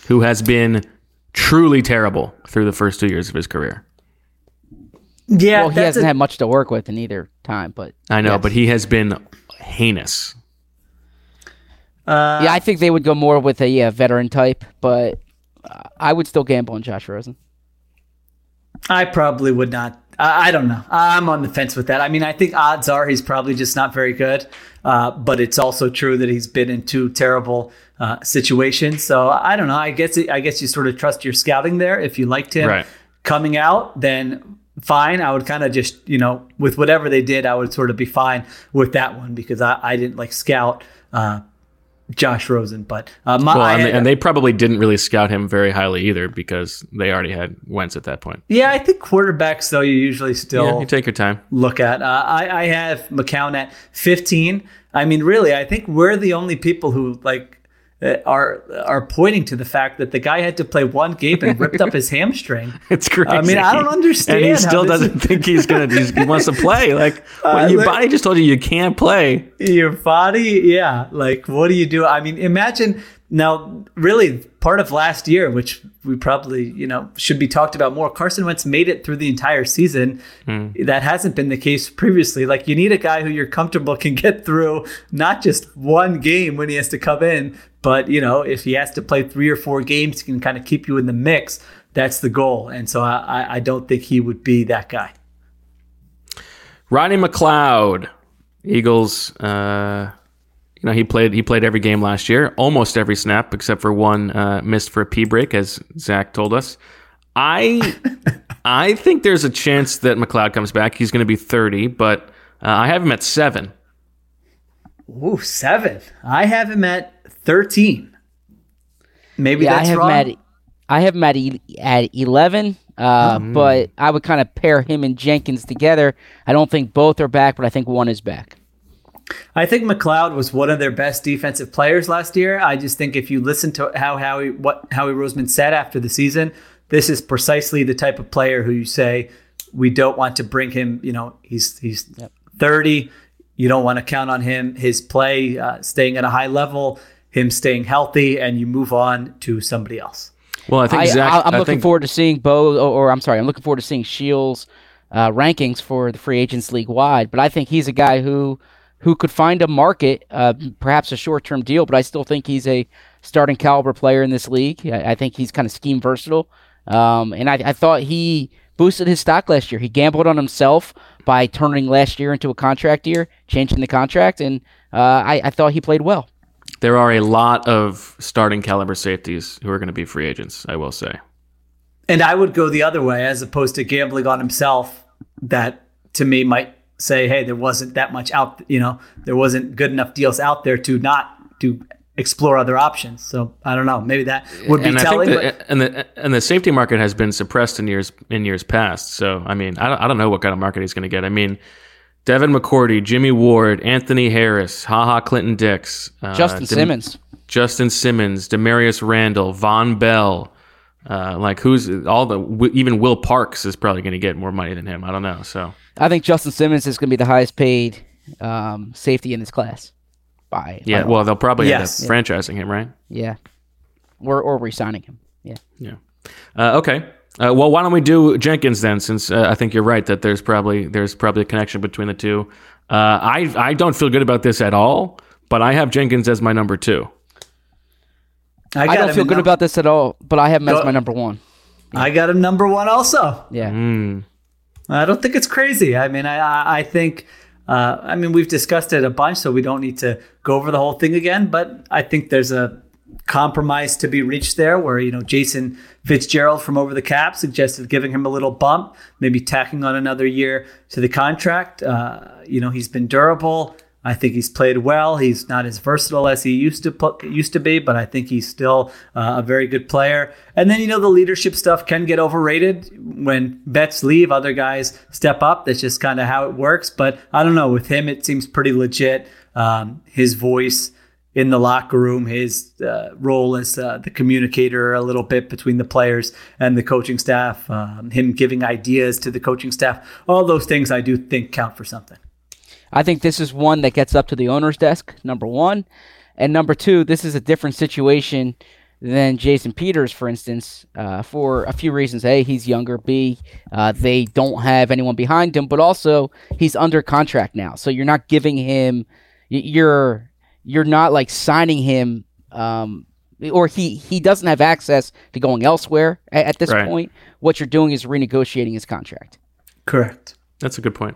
who has been truly terrible through the first two years of his career?
Yeah,
Well, he hasn't
a-
had much to work with in either time, but
I know,
yes.
but he has been heinous.
uh,
yeah, I think they would go more with a yeah, veteran type, but uh, I would still gamble on Josh Rosen.
I probably would not. I, I don't know. I'm on the fence with that. I mean, I think odds are he's probably just not very good. Uh, but it's also true that he's been in two terrible uh, situations. So I don't know. I guess it, I guess you sort of trust your scouting there. If you liked him
Right.
coming out, then fine. I would kind of just you know with whatever they did, I would sort of be fine with that one because I, I didn't like scout. Uh, Josh Rosen, but uh, my,
Well,
I
and,
had-
and they probably didn't really scout him very highly either because they already had Wentz at that point.
yeah, I think quarterbacks though you usually still
Yeah, you take your time.
look at. Uh, I, I have McCown at 15. I mean, really, I think we're the only people who like are are pointing to the fact that the guy had to play one game and ripped up his hamstring.
It's crazy.
I mean, I don't understand
And he still doesn't
is-
think he's gonna. He's, he wants to play. Like
Uh,
your body just told you you can't play.
Your body, yeah. Like, what do you do? I mean, imagine now. Really, part of last year, which we probably you know should be talked about more. Carson Wentz made it through the entire season. That hasn't been the case previously. Like, you need a guy who you're comfortable can get through not just one game when he has to come in, but you know, if he has to play three or four games, he can kind of keep you in the mix. That's the goal, and so I, I- I don't think he would be that guy.
Rodney McLeod, Eagles. Uh, you know he played. He played every game last year, almost every snap except for one uh, missed for a pee break, as Zach told us. I I think there's a chance that McLeod comes back. He's going to be 30, but uh, I have him at seven.
Ooh, seven. I have him at thirteen. Maybe
Yeah, I
that's
have
wrong.
him at I have him at e- at eleven, uh,
Hmm.
but I would kind of pair him and Jenkins together. I don't think both are back, but I think one is back.
I think McLeod was one of their best defensive players last year. I just think if you listen to how Howie what Howie Roseman said after the season, this is precisely the type of player who you say we don't want to bring him. You know, he's he's thirty. You don't want to count on him. His play uh, staying at a high level, him staying healthy, and you move on to somebody else.
Well, I think
I,
Zach.
I, am
I
looking
think-
forward to seeing Bo, or, or I'm sorry, I'm looking forward to seeing Sheil's uh, rankings for the free agents league wide. But I think he's a guy who who could find a market, uh, perhaps a short term deal. But I still think he's a starting caliber player in this league. I, I think he's kind of scheme versatile, um, and I, I thought he boosted his stock last year. He gambled on himself by turning last year into a contract year, changing the contract, and uh, I, I thought he played well.
There are a lot of starting caliber safeties who are going to be free agents. I will say.
And I would go the other way as opposed to gambling on himself. That to me might say, hey, there wasn't that much out, you know, there wasn't good enough deals out there to not to explore other options. So I don't know. Maybe that would be
and I
telling.
think
but-
and the and the safety market has been suppressed in years in years past. So I mean, I don't, I don't know what kind of market he's going to get. I mean, Devin McCourty, Jimmie Ward, Anthony Harris, HaHa Clinton Dix, uh,
Justin
Dem-
Simmons.
Justin Simmons, Damarious Randall, Vonn Bell. Uh, like who's all the even Will Parks is probably going to get more money than him. I don't know. So
I think Justin Simmons is going to be the highest paid um, safety in this class. By
yeah,
by
well they'll probably
Yes.
end up franchising him, right?
yeah, or or re-signing him. Yeah,
Yeah. Uh, okay. Uh, well, why don't we do Jenkins then? Since uh, I think you're right that there's probably there's probably a connection between the two. Uh, I I don't feel good about this at all, but I have Jenkins as my number two.
I,
got
don't feel good
num-
about this at all. But I have him as my number one.
I got him number one also.
Yeah,
Hmm.
I don't think it's crazy. I mean, I I, think. Uh, I mean, we've discussed it a bunch, so we don't need to go over the whole thing again. But I think there's a compromise to be reached there, where you know Jason Fitzgerald from Over the Cap suggested giving him a little bump, maybe tacking on another year to the contract. Uh, you know, he's been durable. I think he's played well. He's not as versatile as he used to used to be, but I think he's still uh, a very good player. And then you know the leadership stuff can get overrated when bets leave, other guys step up. That's just kind of how it works. But I don't know. With him, it seems pretty legit. Um, his voice in the locker room, his uh, role as uh, the communicator a little bit between the players and the coaching staff, um, him giving ideas to the coaching staff, all those things I do think count for something.
I think this is one that gets up to the owner's desk. Number one, and number two, this is a different situation than Jason Peters, for instance, uh, for a few reasons. A, he's younger. B, uh, they don't have anyone behind him, but also he's under contract now, so you're not giving him. You're you're not like signing him. Um, or he, he doesn't have access to going elsewhere at, at this
Right.
point. What you're doing is renegotiating his contract.
Correct.
That's a good point.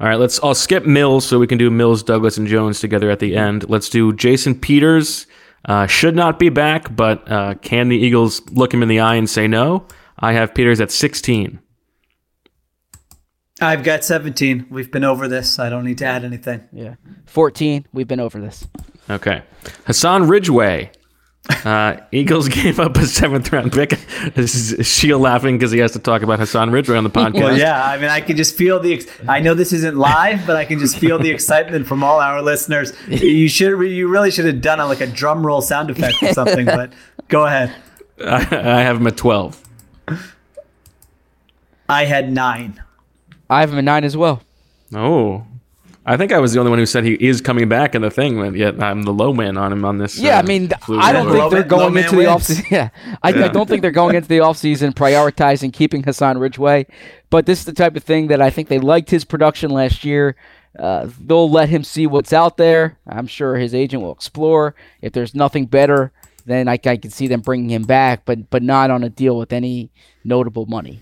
All right, let's. I'll skip Mills so we can do Mills, Douglas, and Jones together at the end. Let's do Jason Peters. Uh, should not be back, but uh, can the Eagles look him in the eye and say no? I have Peters at 16.
I've got 17. We've been over this. I don't need to add anything.
Yeah, 14. We've been over this.
Okay. Hassan Ridgeway. Uh, Eagles gave up a seventh round pick. This is Sheil laughing because he has to talk about Hassan Ridgeway on the podcast.
Well, yeah, I mean, I can just feel the. Ex- I know this isn't live, but I can just feel the excitement from all our listeners. You should, you really should have done a, like a drum roll sound effect or something. But go ahead.
I, I have him at 12.
I had nine.
I have him at nine as well.
Oh. I think I was the only one who said he is coming back in the thing, but yet I'm the low man on him on this.
Yeah,
uh,
I mean, I don't think they're going into the
wins.
offseason. Yeah, I,
Yeah.
I don't think they're going into the offseason prioritizing keeping Hassan Ridgeway. But this is the type of thing that I think they liked his production last year. Uh, they'll let him see what's out there. I'm sure his agent will explore. If there's nothing better, then I, I can see them bringing him back, but but not on a deal with any notable money.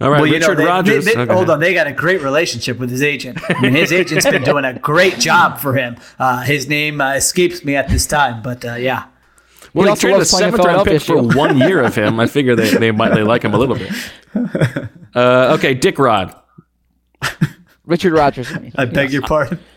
All right,
Well, you know,
Richard
they-
Rodgers.
they- they-
Okay.
hold on, they got a great relationship with his agent. I mean, his agent's been doing a great job for him. Uh, his name uh, escapes me at this time, but uh, yeah.
Well,
He
he traded a
loves playing in
seventh round pick for one year of him. I figure they, they might they like him a little bit. Uh, okay, Dick Rod.
Richard Rodgers. I mean.
I beg your pardon.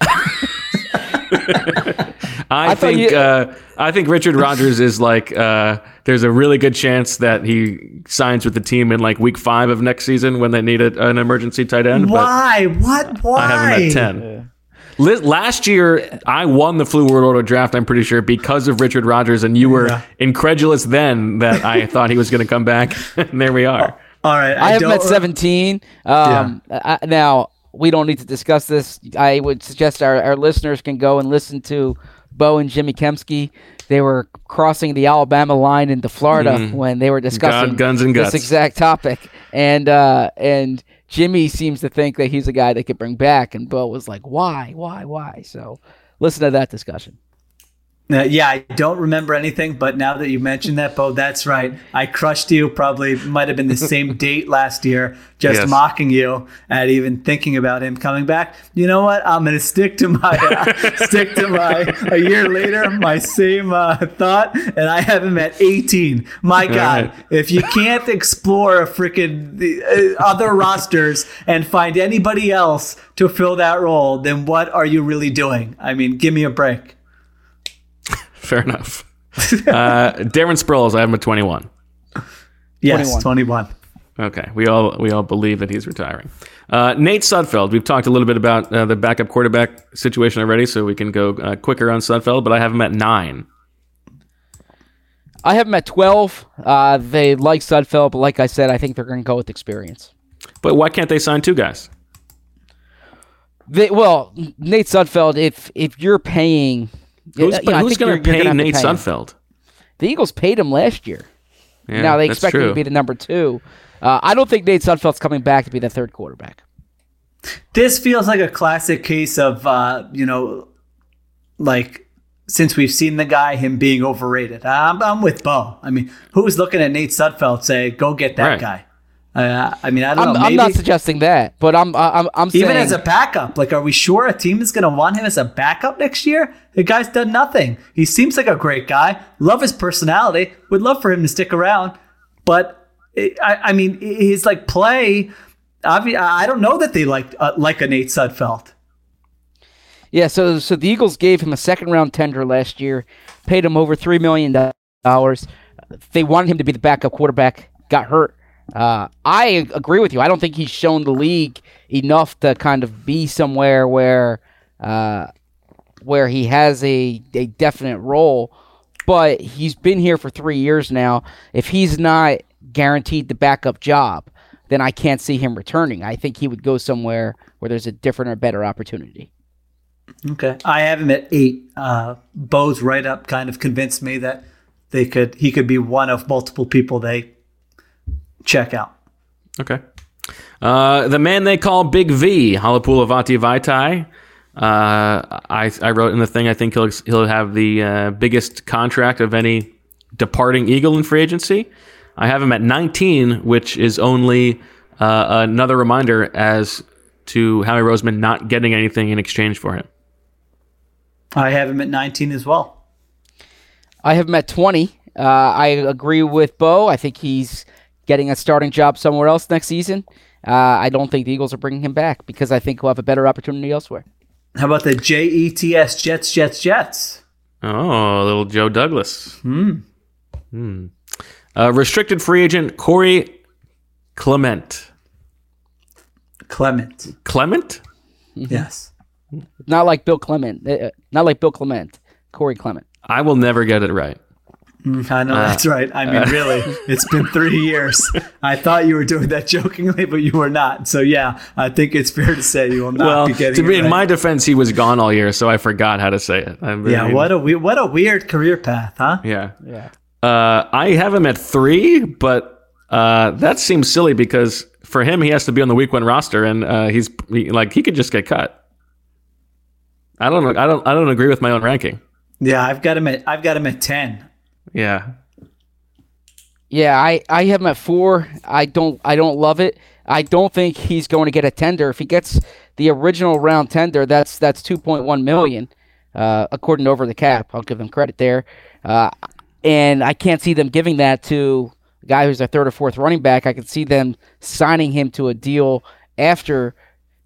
I,
I
think
you-
uh, I think Richard Rodgers is like uh, there's a really good chance that he signs with the team in like week five of next season when they need a, an emergency tight end. but
Why? What? Why?
I have him at ten. Li- Last year, I won the Flu World Order draft. I'm pretty sure because of Richard Rodgers, and you were
Yeah.
incredulous then that I thought he was going to come back. and there we are.
All right.
I, have him at 17. Um, I, now, we don't need to discuss this. I would suggest our, our listeners can go and listen to Bo and Jimmy Kempski. They were crossing the Alabama line into Florida when they were discussing
God, guns, and
this exact topic. And uh, and Jimmy seems to think that he's a guy they could bring back, and Bo was like, "Why, why, why?" So listen to that discussion.
Uh, yeah, I don't remember anything, but now that you mentioned that, Bo, that's right. I crushed you. Probably might have been the same date last year, just
Yes.
mocking you at even thinking about him coming back. You know what? I'm gonna stick to my uh, stick to my a year later my same uh, thought, and I have him at 18. My God,
right.
if you can't explore a freaking uh, other rosters and find anybody else to fill that role, then what are you really doing? I mean, give me a break.
Fair enough. uh, Darren Sproles, I have him at 21.
Yes,
21.
21.
Okay, we all we all believe that he's retiring. Uh, Nate Sudfeld, we've talked a little bit about uh, the backup quarterback situation already, so we can go uh, quicker on Sudfeld. But I have him at nine.
I have him at 12. Uh, they like Sudfeld, but like I said, I think they're going to go with experience.
But why can't they sign two guys?
They, well, Nate Sudfeld, if if you're paying,
Who's,
you know,
who's going to pay
gonna have to
Nate
pay him.
Sudfeld?
The Eagles paid him last year.
Yeah,
now they expect him to be the number two. Uh, I don't think Nate Sudfeld's coming back to be the third quarterback.
This feels like a classic case of, uh, you know, like since we've seen the guy, him being overrated. I'm, I'm with Bo. I mean, who's looking at Nate Sudfeld say, "Go get that
Right.
guy"? Uh, I mean, I don't
I'm,
know.
I'm not suggesting that, but I'm I'm I'm
even as a backup. Like, are we sure a team is going to want him as a backup next year? The guy's done nothing. He seems like a great guy. Love his personality. Would love for him to stick around, but I, I mean, he's like play. Obvi- I don't know that they like uh, like a Nate Sudfeld.
Yeah, so so the Eagles gave him a second round tender last year, paid him over three million dollars. They wanted him to be the backup quarterback. Got hurt. Uh, I agree with you. I don't think he's shown the league enough to kind of be somewhere where uh, where he has a, a definite role. But he's been here for three years now. If he's not guaranteed the backup job, then I can't see him returning. I think he would go somewhere where there's a different or better opportunity.
Okay, I have him at eight. Uh, Bo's write up kind of convinced me that they could he could be one of multiple people they check out.
Okay. Uh, the man they call Big V, Halapoulivaati Vaitai. Uh, I, I wrote in the thing, I think he'll, he'll have the uh, biggest contract of any departing Eagle in free agency. I have him at 19, which is only uh, another reminder as to Howie Roseman not getting anything in exchange for him.
I have him at nineteen as well.
I have him at 20. Uh, I agree with Bo. I think he's getting a starting job somewhere else next season. Uh, I don't think the Eagles are bringing him back because I think he'll have a better opportunity elsewhere.
How about the J E T S Jets Jets Jets?
Oh, little Joe Douglas. Hmm. Uh, restricted free agent Corey Clement.
Clement.
Clement?
Yes.
Not like Bill Clement. Uh, not like Bill Clement. Corey Clement.
I will never get it right.
I know that's right. I mean, really, it's been three years. I thought you were doing that jokingly, but you were not. So yeah, I think it's fair to say you will not
well,
be getting
to be
it
in my defense, he was gone all year, so I forgot how to say it. I
yeah, what a we- what a weird career path, huh?
Yeah.
Yeah.
Uh, I have him at three, but uh, that seems silly because for him, he has to be on the week one roster, and uh, he's he, like he could just get cut. I don't know. I don't. I don't agree with my own ranking.
Yeah, I've got him at I've got him at ten.
Yeah.
Yeah, I, I have him at four. I don't I don't love it. I don't think he's going to get a tender. If he gets the original round tender, that's that's two point one million, uh, according to over the cap. I'll give them credit there. Uh, and I can't see them giving that to a guy who's a third or fourth running back. I can see them signing him to a deal after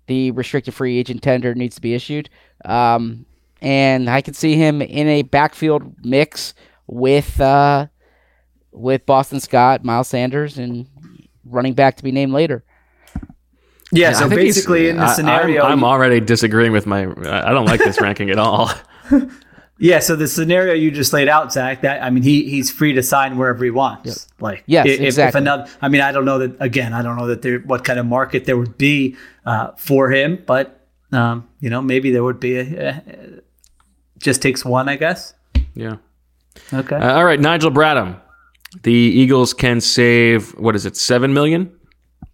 the restricted free agent tender needs to be issued. Um, and I can see him in a backfield mix with uh, with Boston Scott, Miles Sanders, and running back to be named later.
Yeah,
I
so basically in the scenario,
I'm, I'm already disagreeing with my. I don't like this ranking at all.
yeah. So the scenario you just laid out, Zach, that I mean, he he's free to sign wherever he wants. Like,
Yes,
if, if
exactly.
another, I mean, I don't know that again. I don't know that there what kind of market there would be uh, for him, but um, you know, maybe there would be. A, a, just takes one, I guess.
Yeah.
Okay.
Uh, all right, Nigel Bradham. The Eagles can save what is it, seven million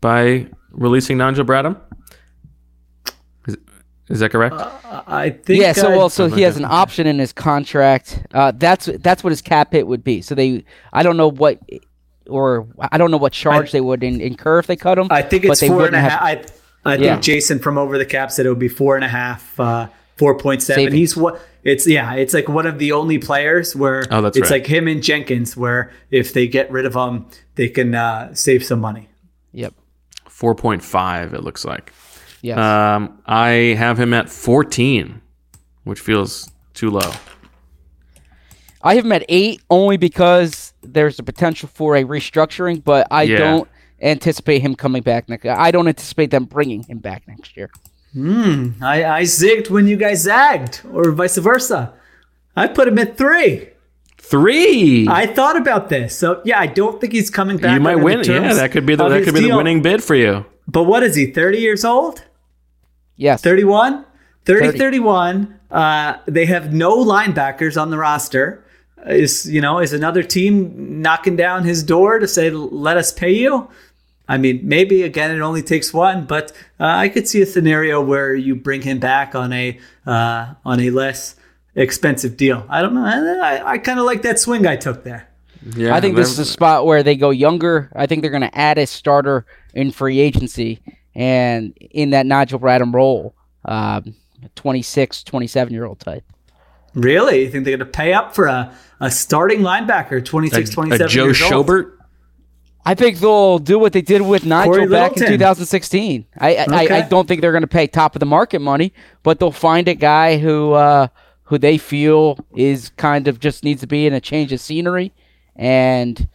by releasing Nigel Bradham. Is, is that correct?
I think.
yeah, so
uh,
well, so he has an option in his contract. Uh, that's that's what his cap hit would be. So they, I don't know what, or I don't know what charge they would in, incur if they cut him.
I think
but
it's
they
four and
wouldn't
a
have-
half. I, I
Yeah.
think Jason from Over the Cap said it would be four and a half, uh, four point seven.
Savings.
He's what it's yeah. It's like one of the only players where
Oh, that's
it's
right.
like him and Jenkins, where if they get rid of him, they can uh, save some money.
Yep.
Four point five. It looks like.
Yes.
Um, I have him at fourteen, which feels too low.
I have him at eight only because there's a potential for a restructuring, but I
Yeah.
don't anticipate him coming back next. I don't anticipate them bringing him back next year.
I, I zigged when you guys zagged, or vice versa. I put him at three.
Three.
I thought about this, so yeah, I don't think he's coming back.
you might win. Yeah, that could be the that could be the winning bid for you.
But what is he? Thirty years old?
Yes.
31 30,
30.
31 uh, they have no linebackers on the roster is you know is another team knocking down his door to say let us pay you i mean maybe again it only takes one but uh, i could see a scenario where you bring him back on a uh, on a less expensive deal i don't know i, I, I kind of like that swing i took there
Yeah,
I think this is a spot where they go younger. I think they're going to add a starter in free agency and in that Nigel Bradham role, um, 26, 27 year old type.
really you think they're going to pay up for a, a starting linebacker 26
a,
27
a Joe
years old?
Schobert.
I think they'll do what they did with Nigel
Corey
back in 2016. I I, I, I don't think they're going to pay top of the market money, but they'll find a guy who uh, who they feel is kind of just needs to be in a change of scenery, and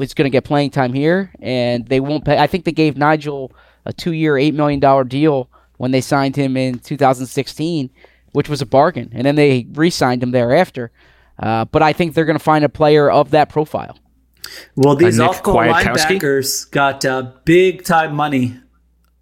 is going to get playing time here. And they won't pay. I think they gave Nigel a two year, eight million dollar deal when they signed him in 2016, which was a bargain, and then they re-signed him thereafter. Uh, but I think they're going to find a player of that profile.
Well, these
Nick
off-ball
Kwiatkowski?
linebackers got uh, big time money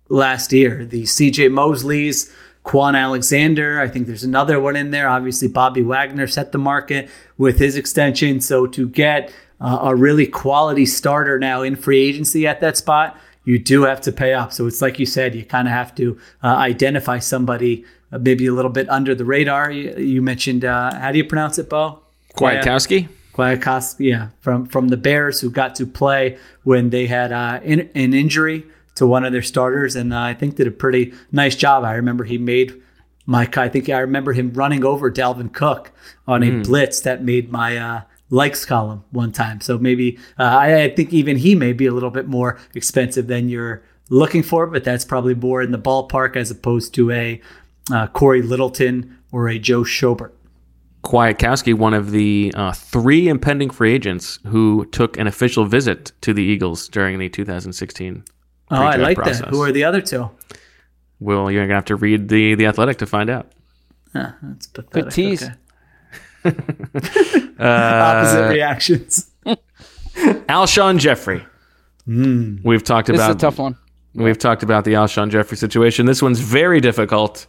last year. The C.J. Mosley's, Kwon Alexander. I think there's another one in there. Obviously, Bobby Wagner set the market with his extension. So to get uh, a really quality starter now in free agency at that spot, you do have to pay up. So it's like you said, you kind of have to uh, identify somebody uh, maybe a little bit under the radar. You, you mentioned uh, how do you pronounce it, Bo?
Kwiatkowski.
Kwiatkowski, yeah, from from the Bears who got to play when they had uh, in, an injury to one of their starters, and uh, I think did a pretty nice job. I remember he made my. I think I remember him running over Dalvin Cook on a blitz that made my uh, likes column one time. So maybe uh, I, I think even he may be a little bit more expensive than you're looking for, but that's probably more in the ballpark as opposed to a uh, Cory Littleton or a Joe Schobert.
Kwiatkowski, one of the uh, three impending free agents who took an official visit to the Eagles during the 2016.
Oh, I
pre-draft
like
process.
that. Who are the other two?
Well, you're gonna have to read the the Athletic to find out.
Ah, that's pathetic.
Good tease.
Okay. Uh, Opposite reactions.
Alshon Jeffery. Hmm. We've talked
This is
about
a tough one.
We've talked about the Alshon Jeffery situation. This one's very difficult.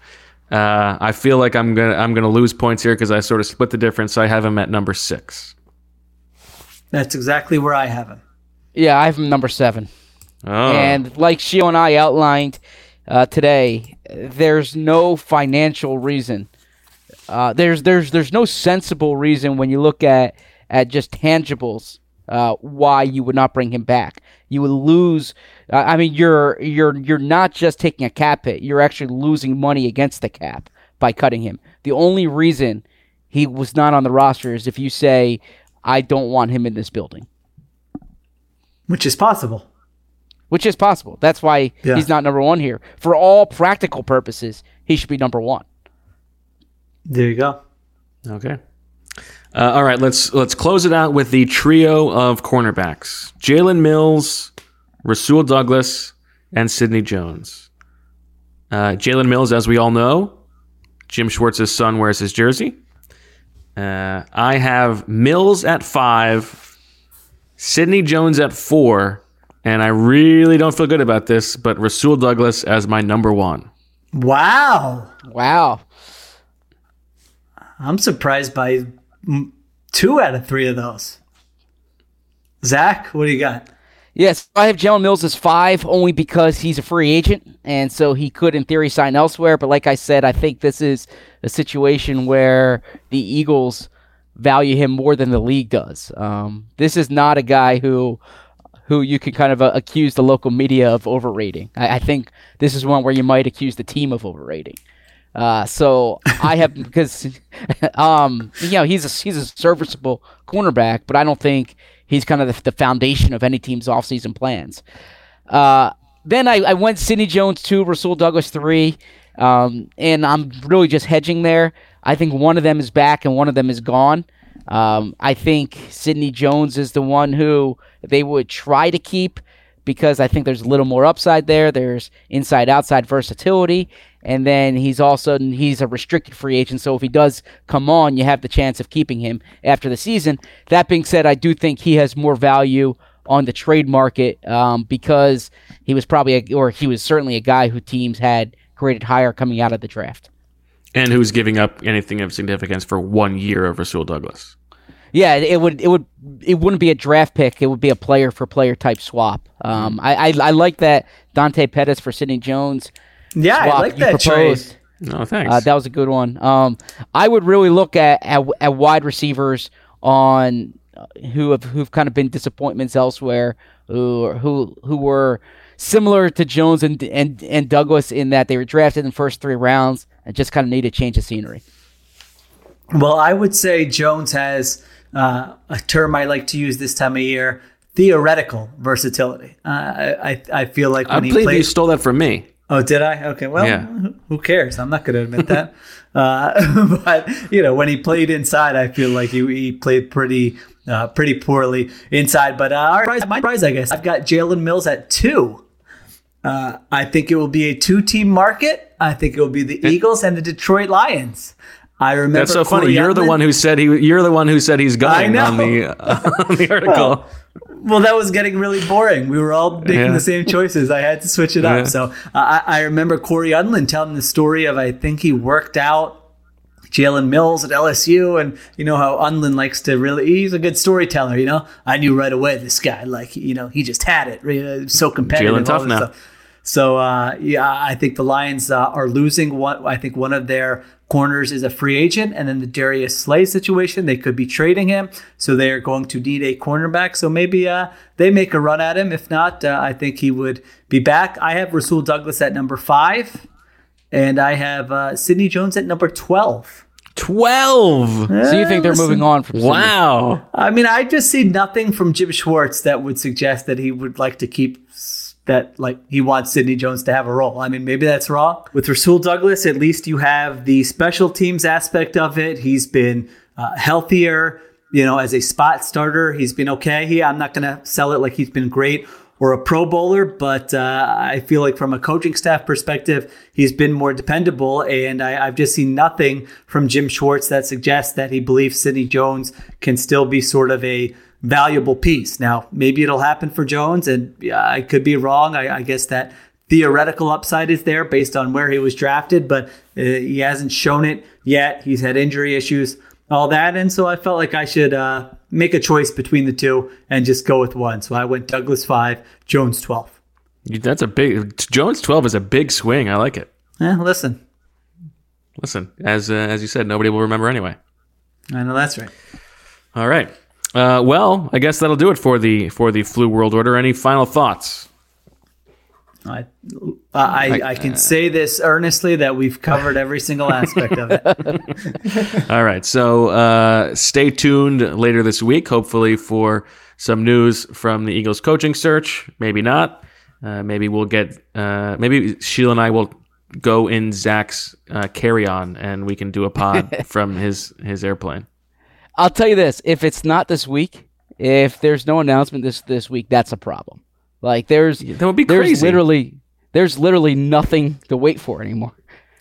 Uh, I feel like I'm gonna I'm gonna lose points here because I sort of split the difference. So I have him at number six.
That's exactly where I have him.
Yeah, I have him number seven.
Oh,
And like Sheil and I outlined uh, today, there's no financial reason. Uh, there's there's there's no sensible reason when you look at at just tangibles uh, why you would not bring him back. You would lose. Uh, I mean, you're you're you're not just taking a cap hit. You're actually losing money against the cap by cutting him. The only reason he was not on the roster is if you say, "I don't want him in this building."
Which is possible.
which is possible. That's why
Yeah.
he's not number one here. For all practical purposes, he should be number one.
There you go.
Okay. Uh, all right, let's let's close it out with the trio of cornerbacks: Jalen Mills, Rasul Douglas, and Sidney Jones. Uh, Jalen Mills, as we all know, Jim Schwartz's son wears his jersey. Uh, I have Mills at five, Sidney Jones at four, and I really don't feel good about this, but Rasul Douglas as my number one.
Wow.
Wow.
I'm surprised by two out of three of those. Zach, what do you got?
Yes, I have Jalen Mills as five only because he's a free agent, and so he could, in theory, sign elsewhere. But like I said, I think this is a situation where the Eagles value him more than the league does. Um, this is not a guy who who you can kind of uh, accuse the local media of overrating. I, I think this is one where you might accuse the team of overrating. Uh, so I have because um, you know he's a he's a serviceable cornerback, but I don't think he's kind of the, the foundation of any team's offseason plans. Uh, then I, I went Sidney Jones two, Rasul Douglas three, um, and I'm really just hedging there. I think one of them is back and one of them is gone. Um, I think Sidney Jones is the one who they would try to keep because I think there's a little more upside there. There's inside outside versatility, and then he's also he's a restricted free agent. So if he does come on, you have the chance of keeping him after the season. That being said, I do think he has more value on the trade market um, because he was probably a, or he was certainly a guy who teams had graded higher coming out of the draft.
And who's giving up anything of significance for one year of Rasul Douglas?
Yeah, it would it would it wouldn't be a draft pick. It would be a player for player type swap. Um, I, I I like that Dante Pettis for Sidney Jones.
Yeah,
swap
I like
you
that trade.
proposed.
No, thanks.
Uh, that was a good one. Um, I would really look at, at at wide receivers on uh, who have who've kind of been disappointments elsewhere, who who who were similar to Jones and and and Douglas in that they were drafted in the first three rounds and just kind of need a change of scenery.
Well, I would say Jones has uh, a term I like to use this time of year: theoretical versatility. Uh, I, I I feel like
I
when he
believe you stole that from me.
Oh, did I? Okay. Well,
Yeah.
who- cares? I'm not going to admit that. uh, but you know, when he played inside, I feel like he, he played pretty uh, pretty poorly inside. But uh, all right, my prize, I guess. I've got Jalen Mills at two. Uh, I think it will be a two-team market. I think it will be the Eagles and the Detroit Lions. I remember
That's so funny.
Corey
You're the one who said he. You're the one who said he's going on the on the article.
Well, that was getting really boring. We were all making
Yeah.
the same choices. I had to switch it
Yeah.
up. So uh, I, I remember Cory Undlin telling the story of I think he worked out Jalen Mills at LSU, and you know how Undlin likes to really—he's a good storyteller. You know, I knew right away this guy, like you know, he just had it. Really, so competitive.
Jalen tough now.
stuff. So uh, yeah, I think the Lions uh, are losing one. I think one of their corners is a free agent, and then the Darius Slay situation, they could be trading him, so they are going to need a cornerback. So maybe uh, they make a run at him. If not, uh, I think he would be back. I have Rasul Douglas at number five, and I have uh, Sidney Jones at number twelve.
Twelve.
So you think they're
listen.
moving on from Sidney?
Wow.
I mean, I just see nothing from Jim Schwartz that would suggest that he would like to keep s- that, like, he wants Sidney Jones to have a role. I mean, maybe that's wrong. With Rasul Douglas, at least you have the special teams aspect of it. He's been uh, healthier, you know, as a spot starter. He's been okay. He, I'm not going to sell it like he's been great or a pro bowler, but uh, I feel like from a coaching staff perspective, he's been more dependable. And I, I've just seen nothing from Jim Schwartz that suggests that he believes Sidney Jones can still be sort of a valuable piece. Now, maybe it'll happen for Jones, and I could be wrong. I, I guess that theoretical upside is there based on where he was drafted, but uh, he hasn't shown it yet. He's had injury issues, all that. And so I felt like I should uh, make a choice between the two and just go with one. So I went Douglas 5, Jones 12.
That's a big. Jones twelve is a big swing. I like it.
Eh, listen,
Listen, as uh, as you said, nobody will remember anyway.
I know that's right.
All right. Uh, well, I guess that'll do it for the for the flu world order. Any final thoughts?
I, I, I can say this earnestly that we've covered every single aspect of it.
All right. So uh, stay tuned later this week, hopefully, for some news from the Eagles coaching search. Maybe not. Uh, maybe we'll get, uh, maybe Sheil and I will go in Zach's uh, carry on, and we can do a pod from his his airplane.
I'll tell you this: if it's not this week, if there's no announcement this this week, that's a problem. Like there's
That would be
there's
crazy.
literally there's literally nothing to wait for anymore.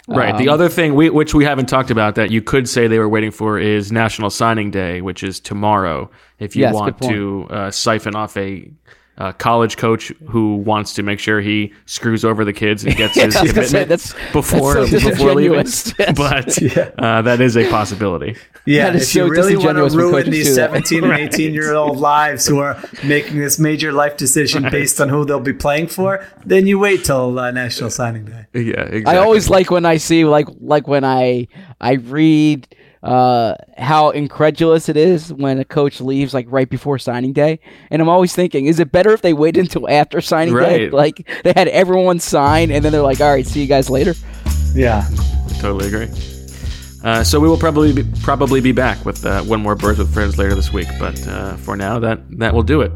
Right. the
Um,
other thing, we, which we haven't talked about, that you could say they were waiting for is National Signing Day, which is tomorrow. If you
Yes,
want to uh, siphon off a uh, college coach who wants to make sure he screws over the kids and gets his
I was say,
commitment
that's-
before
that's so
before leaving,
disingenuous. Yes.
but uh, that is a possibility.
Yeah,
That is
if you
so
really want to
when
ruin
coaches
these
do
17 and 18 year old lives who are making this major life decision based on who they'll be playing for, then you wait till uh, National Signing Day.
Yeah, exactly.
I always like when I see like like when I I read uh, how incredulous it is when a coach leaves like right before signing day, and I'm always thinking, is it better if they wait until after signing day? Like they had everyone sign, and then they're like, all right, see you guys later.
Yeah.
totally agree. Uh, so we will probably be, probably be back with uh, one more birds with friends later this week. But uh, for now, that that will do it.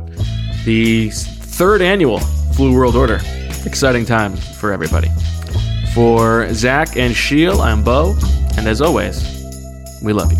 The third annual Flu World Order, exciting time for everybody. For Zach and Sheil, I'm Bo, and as always, we love you.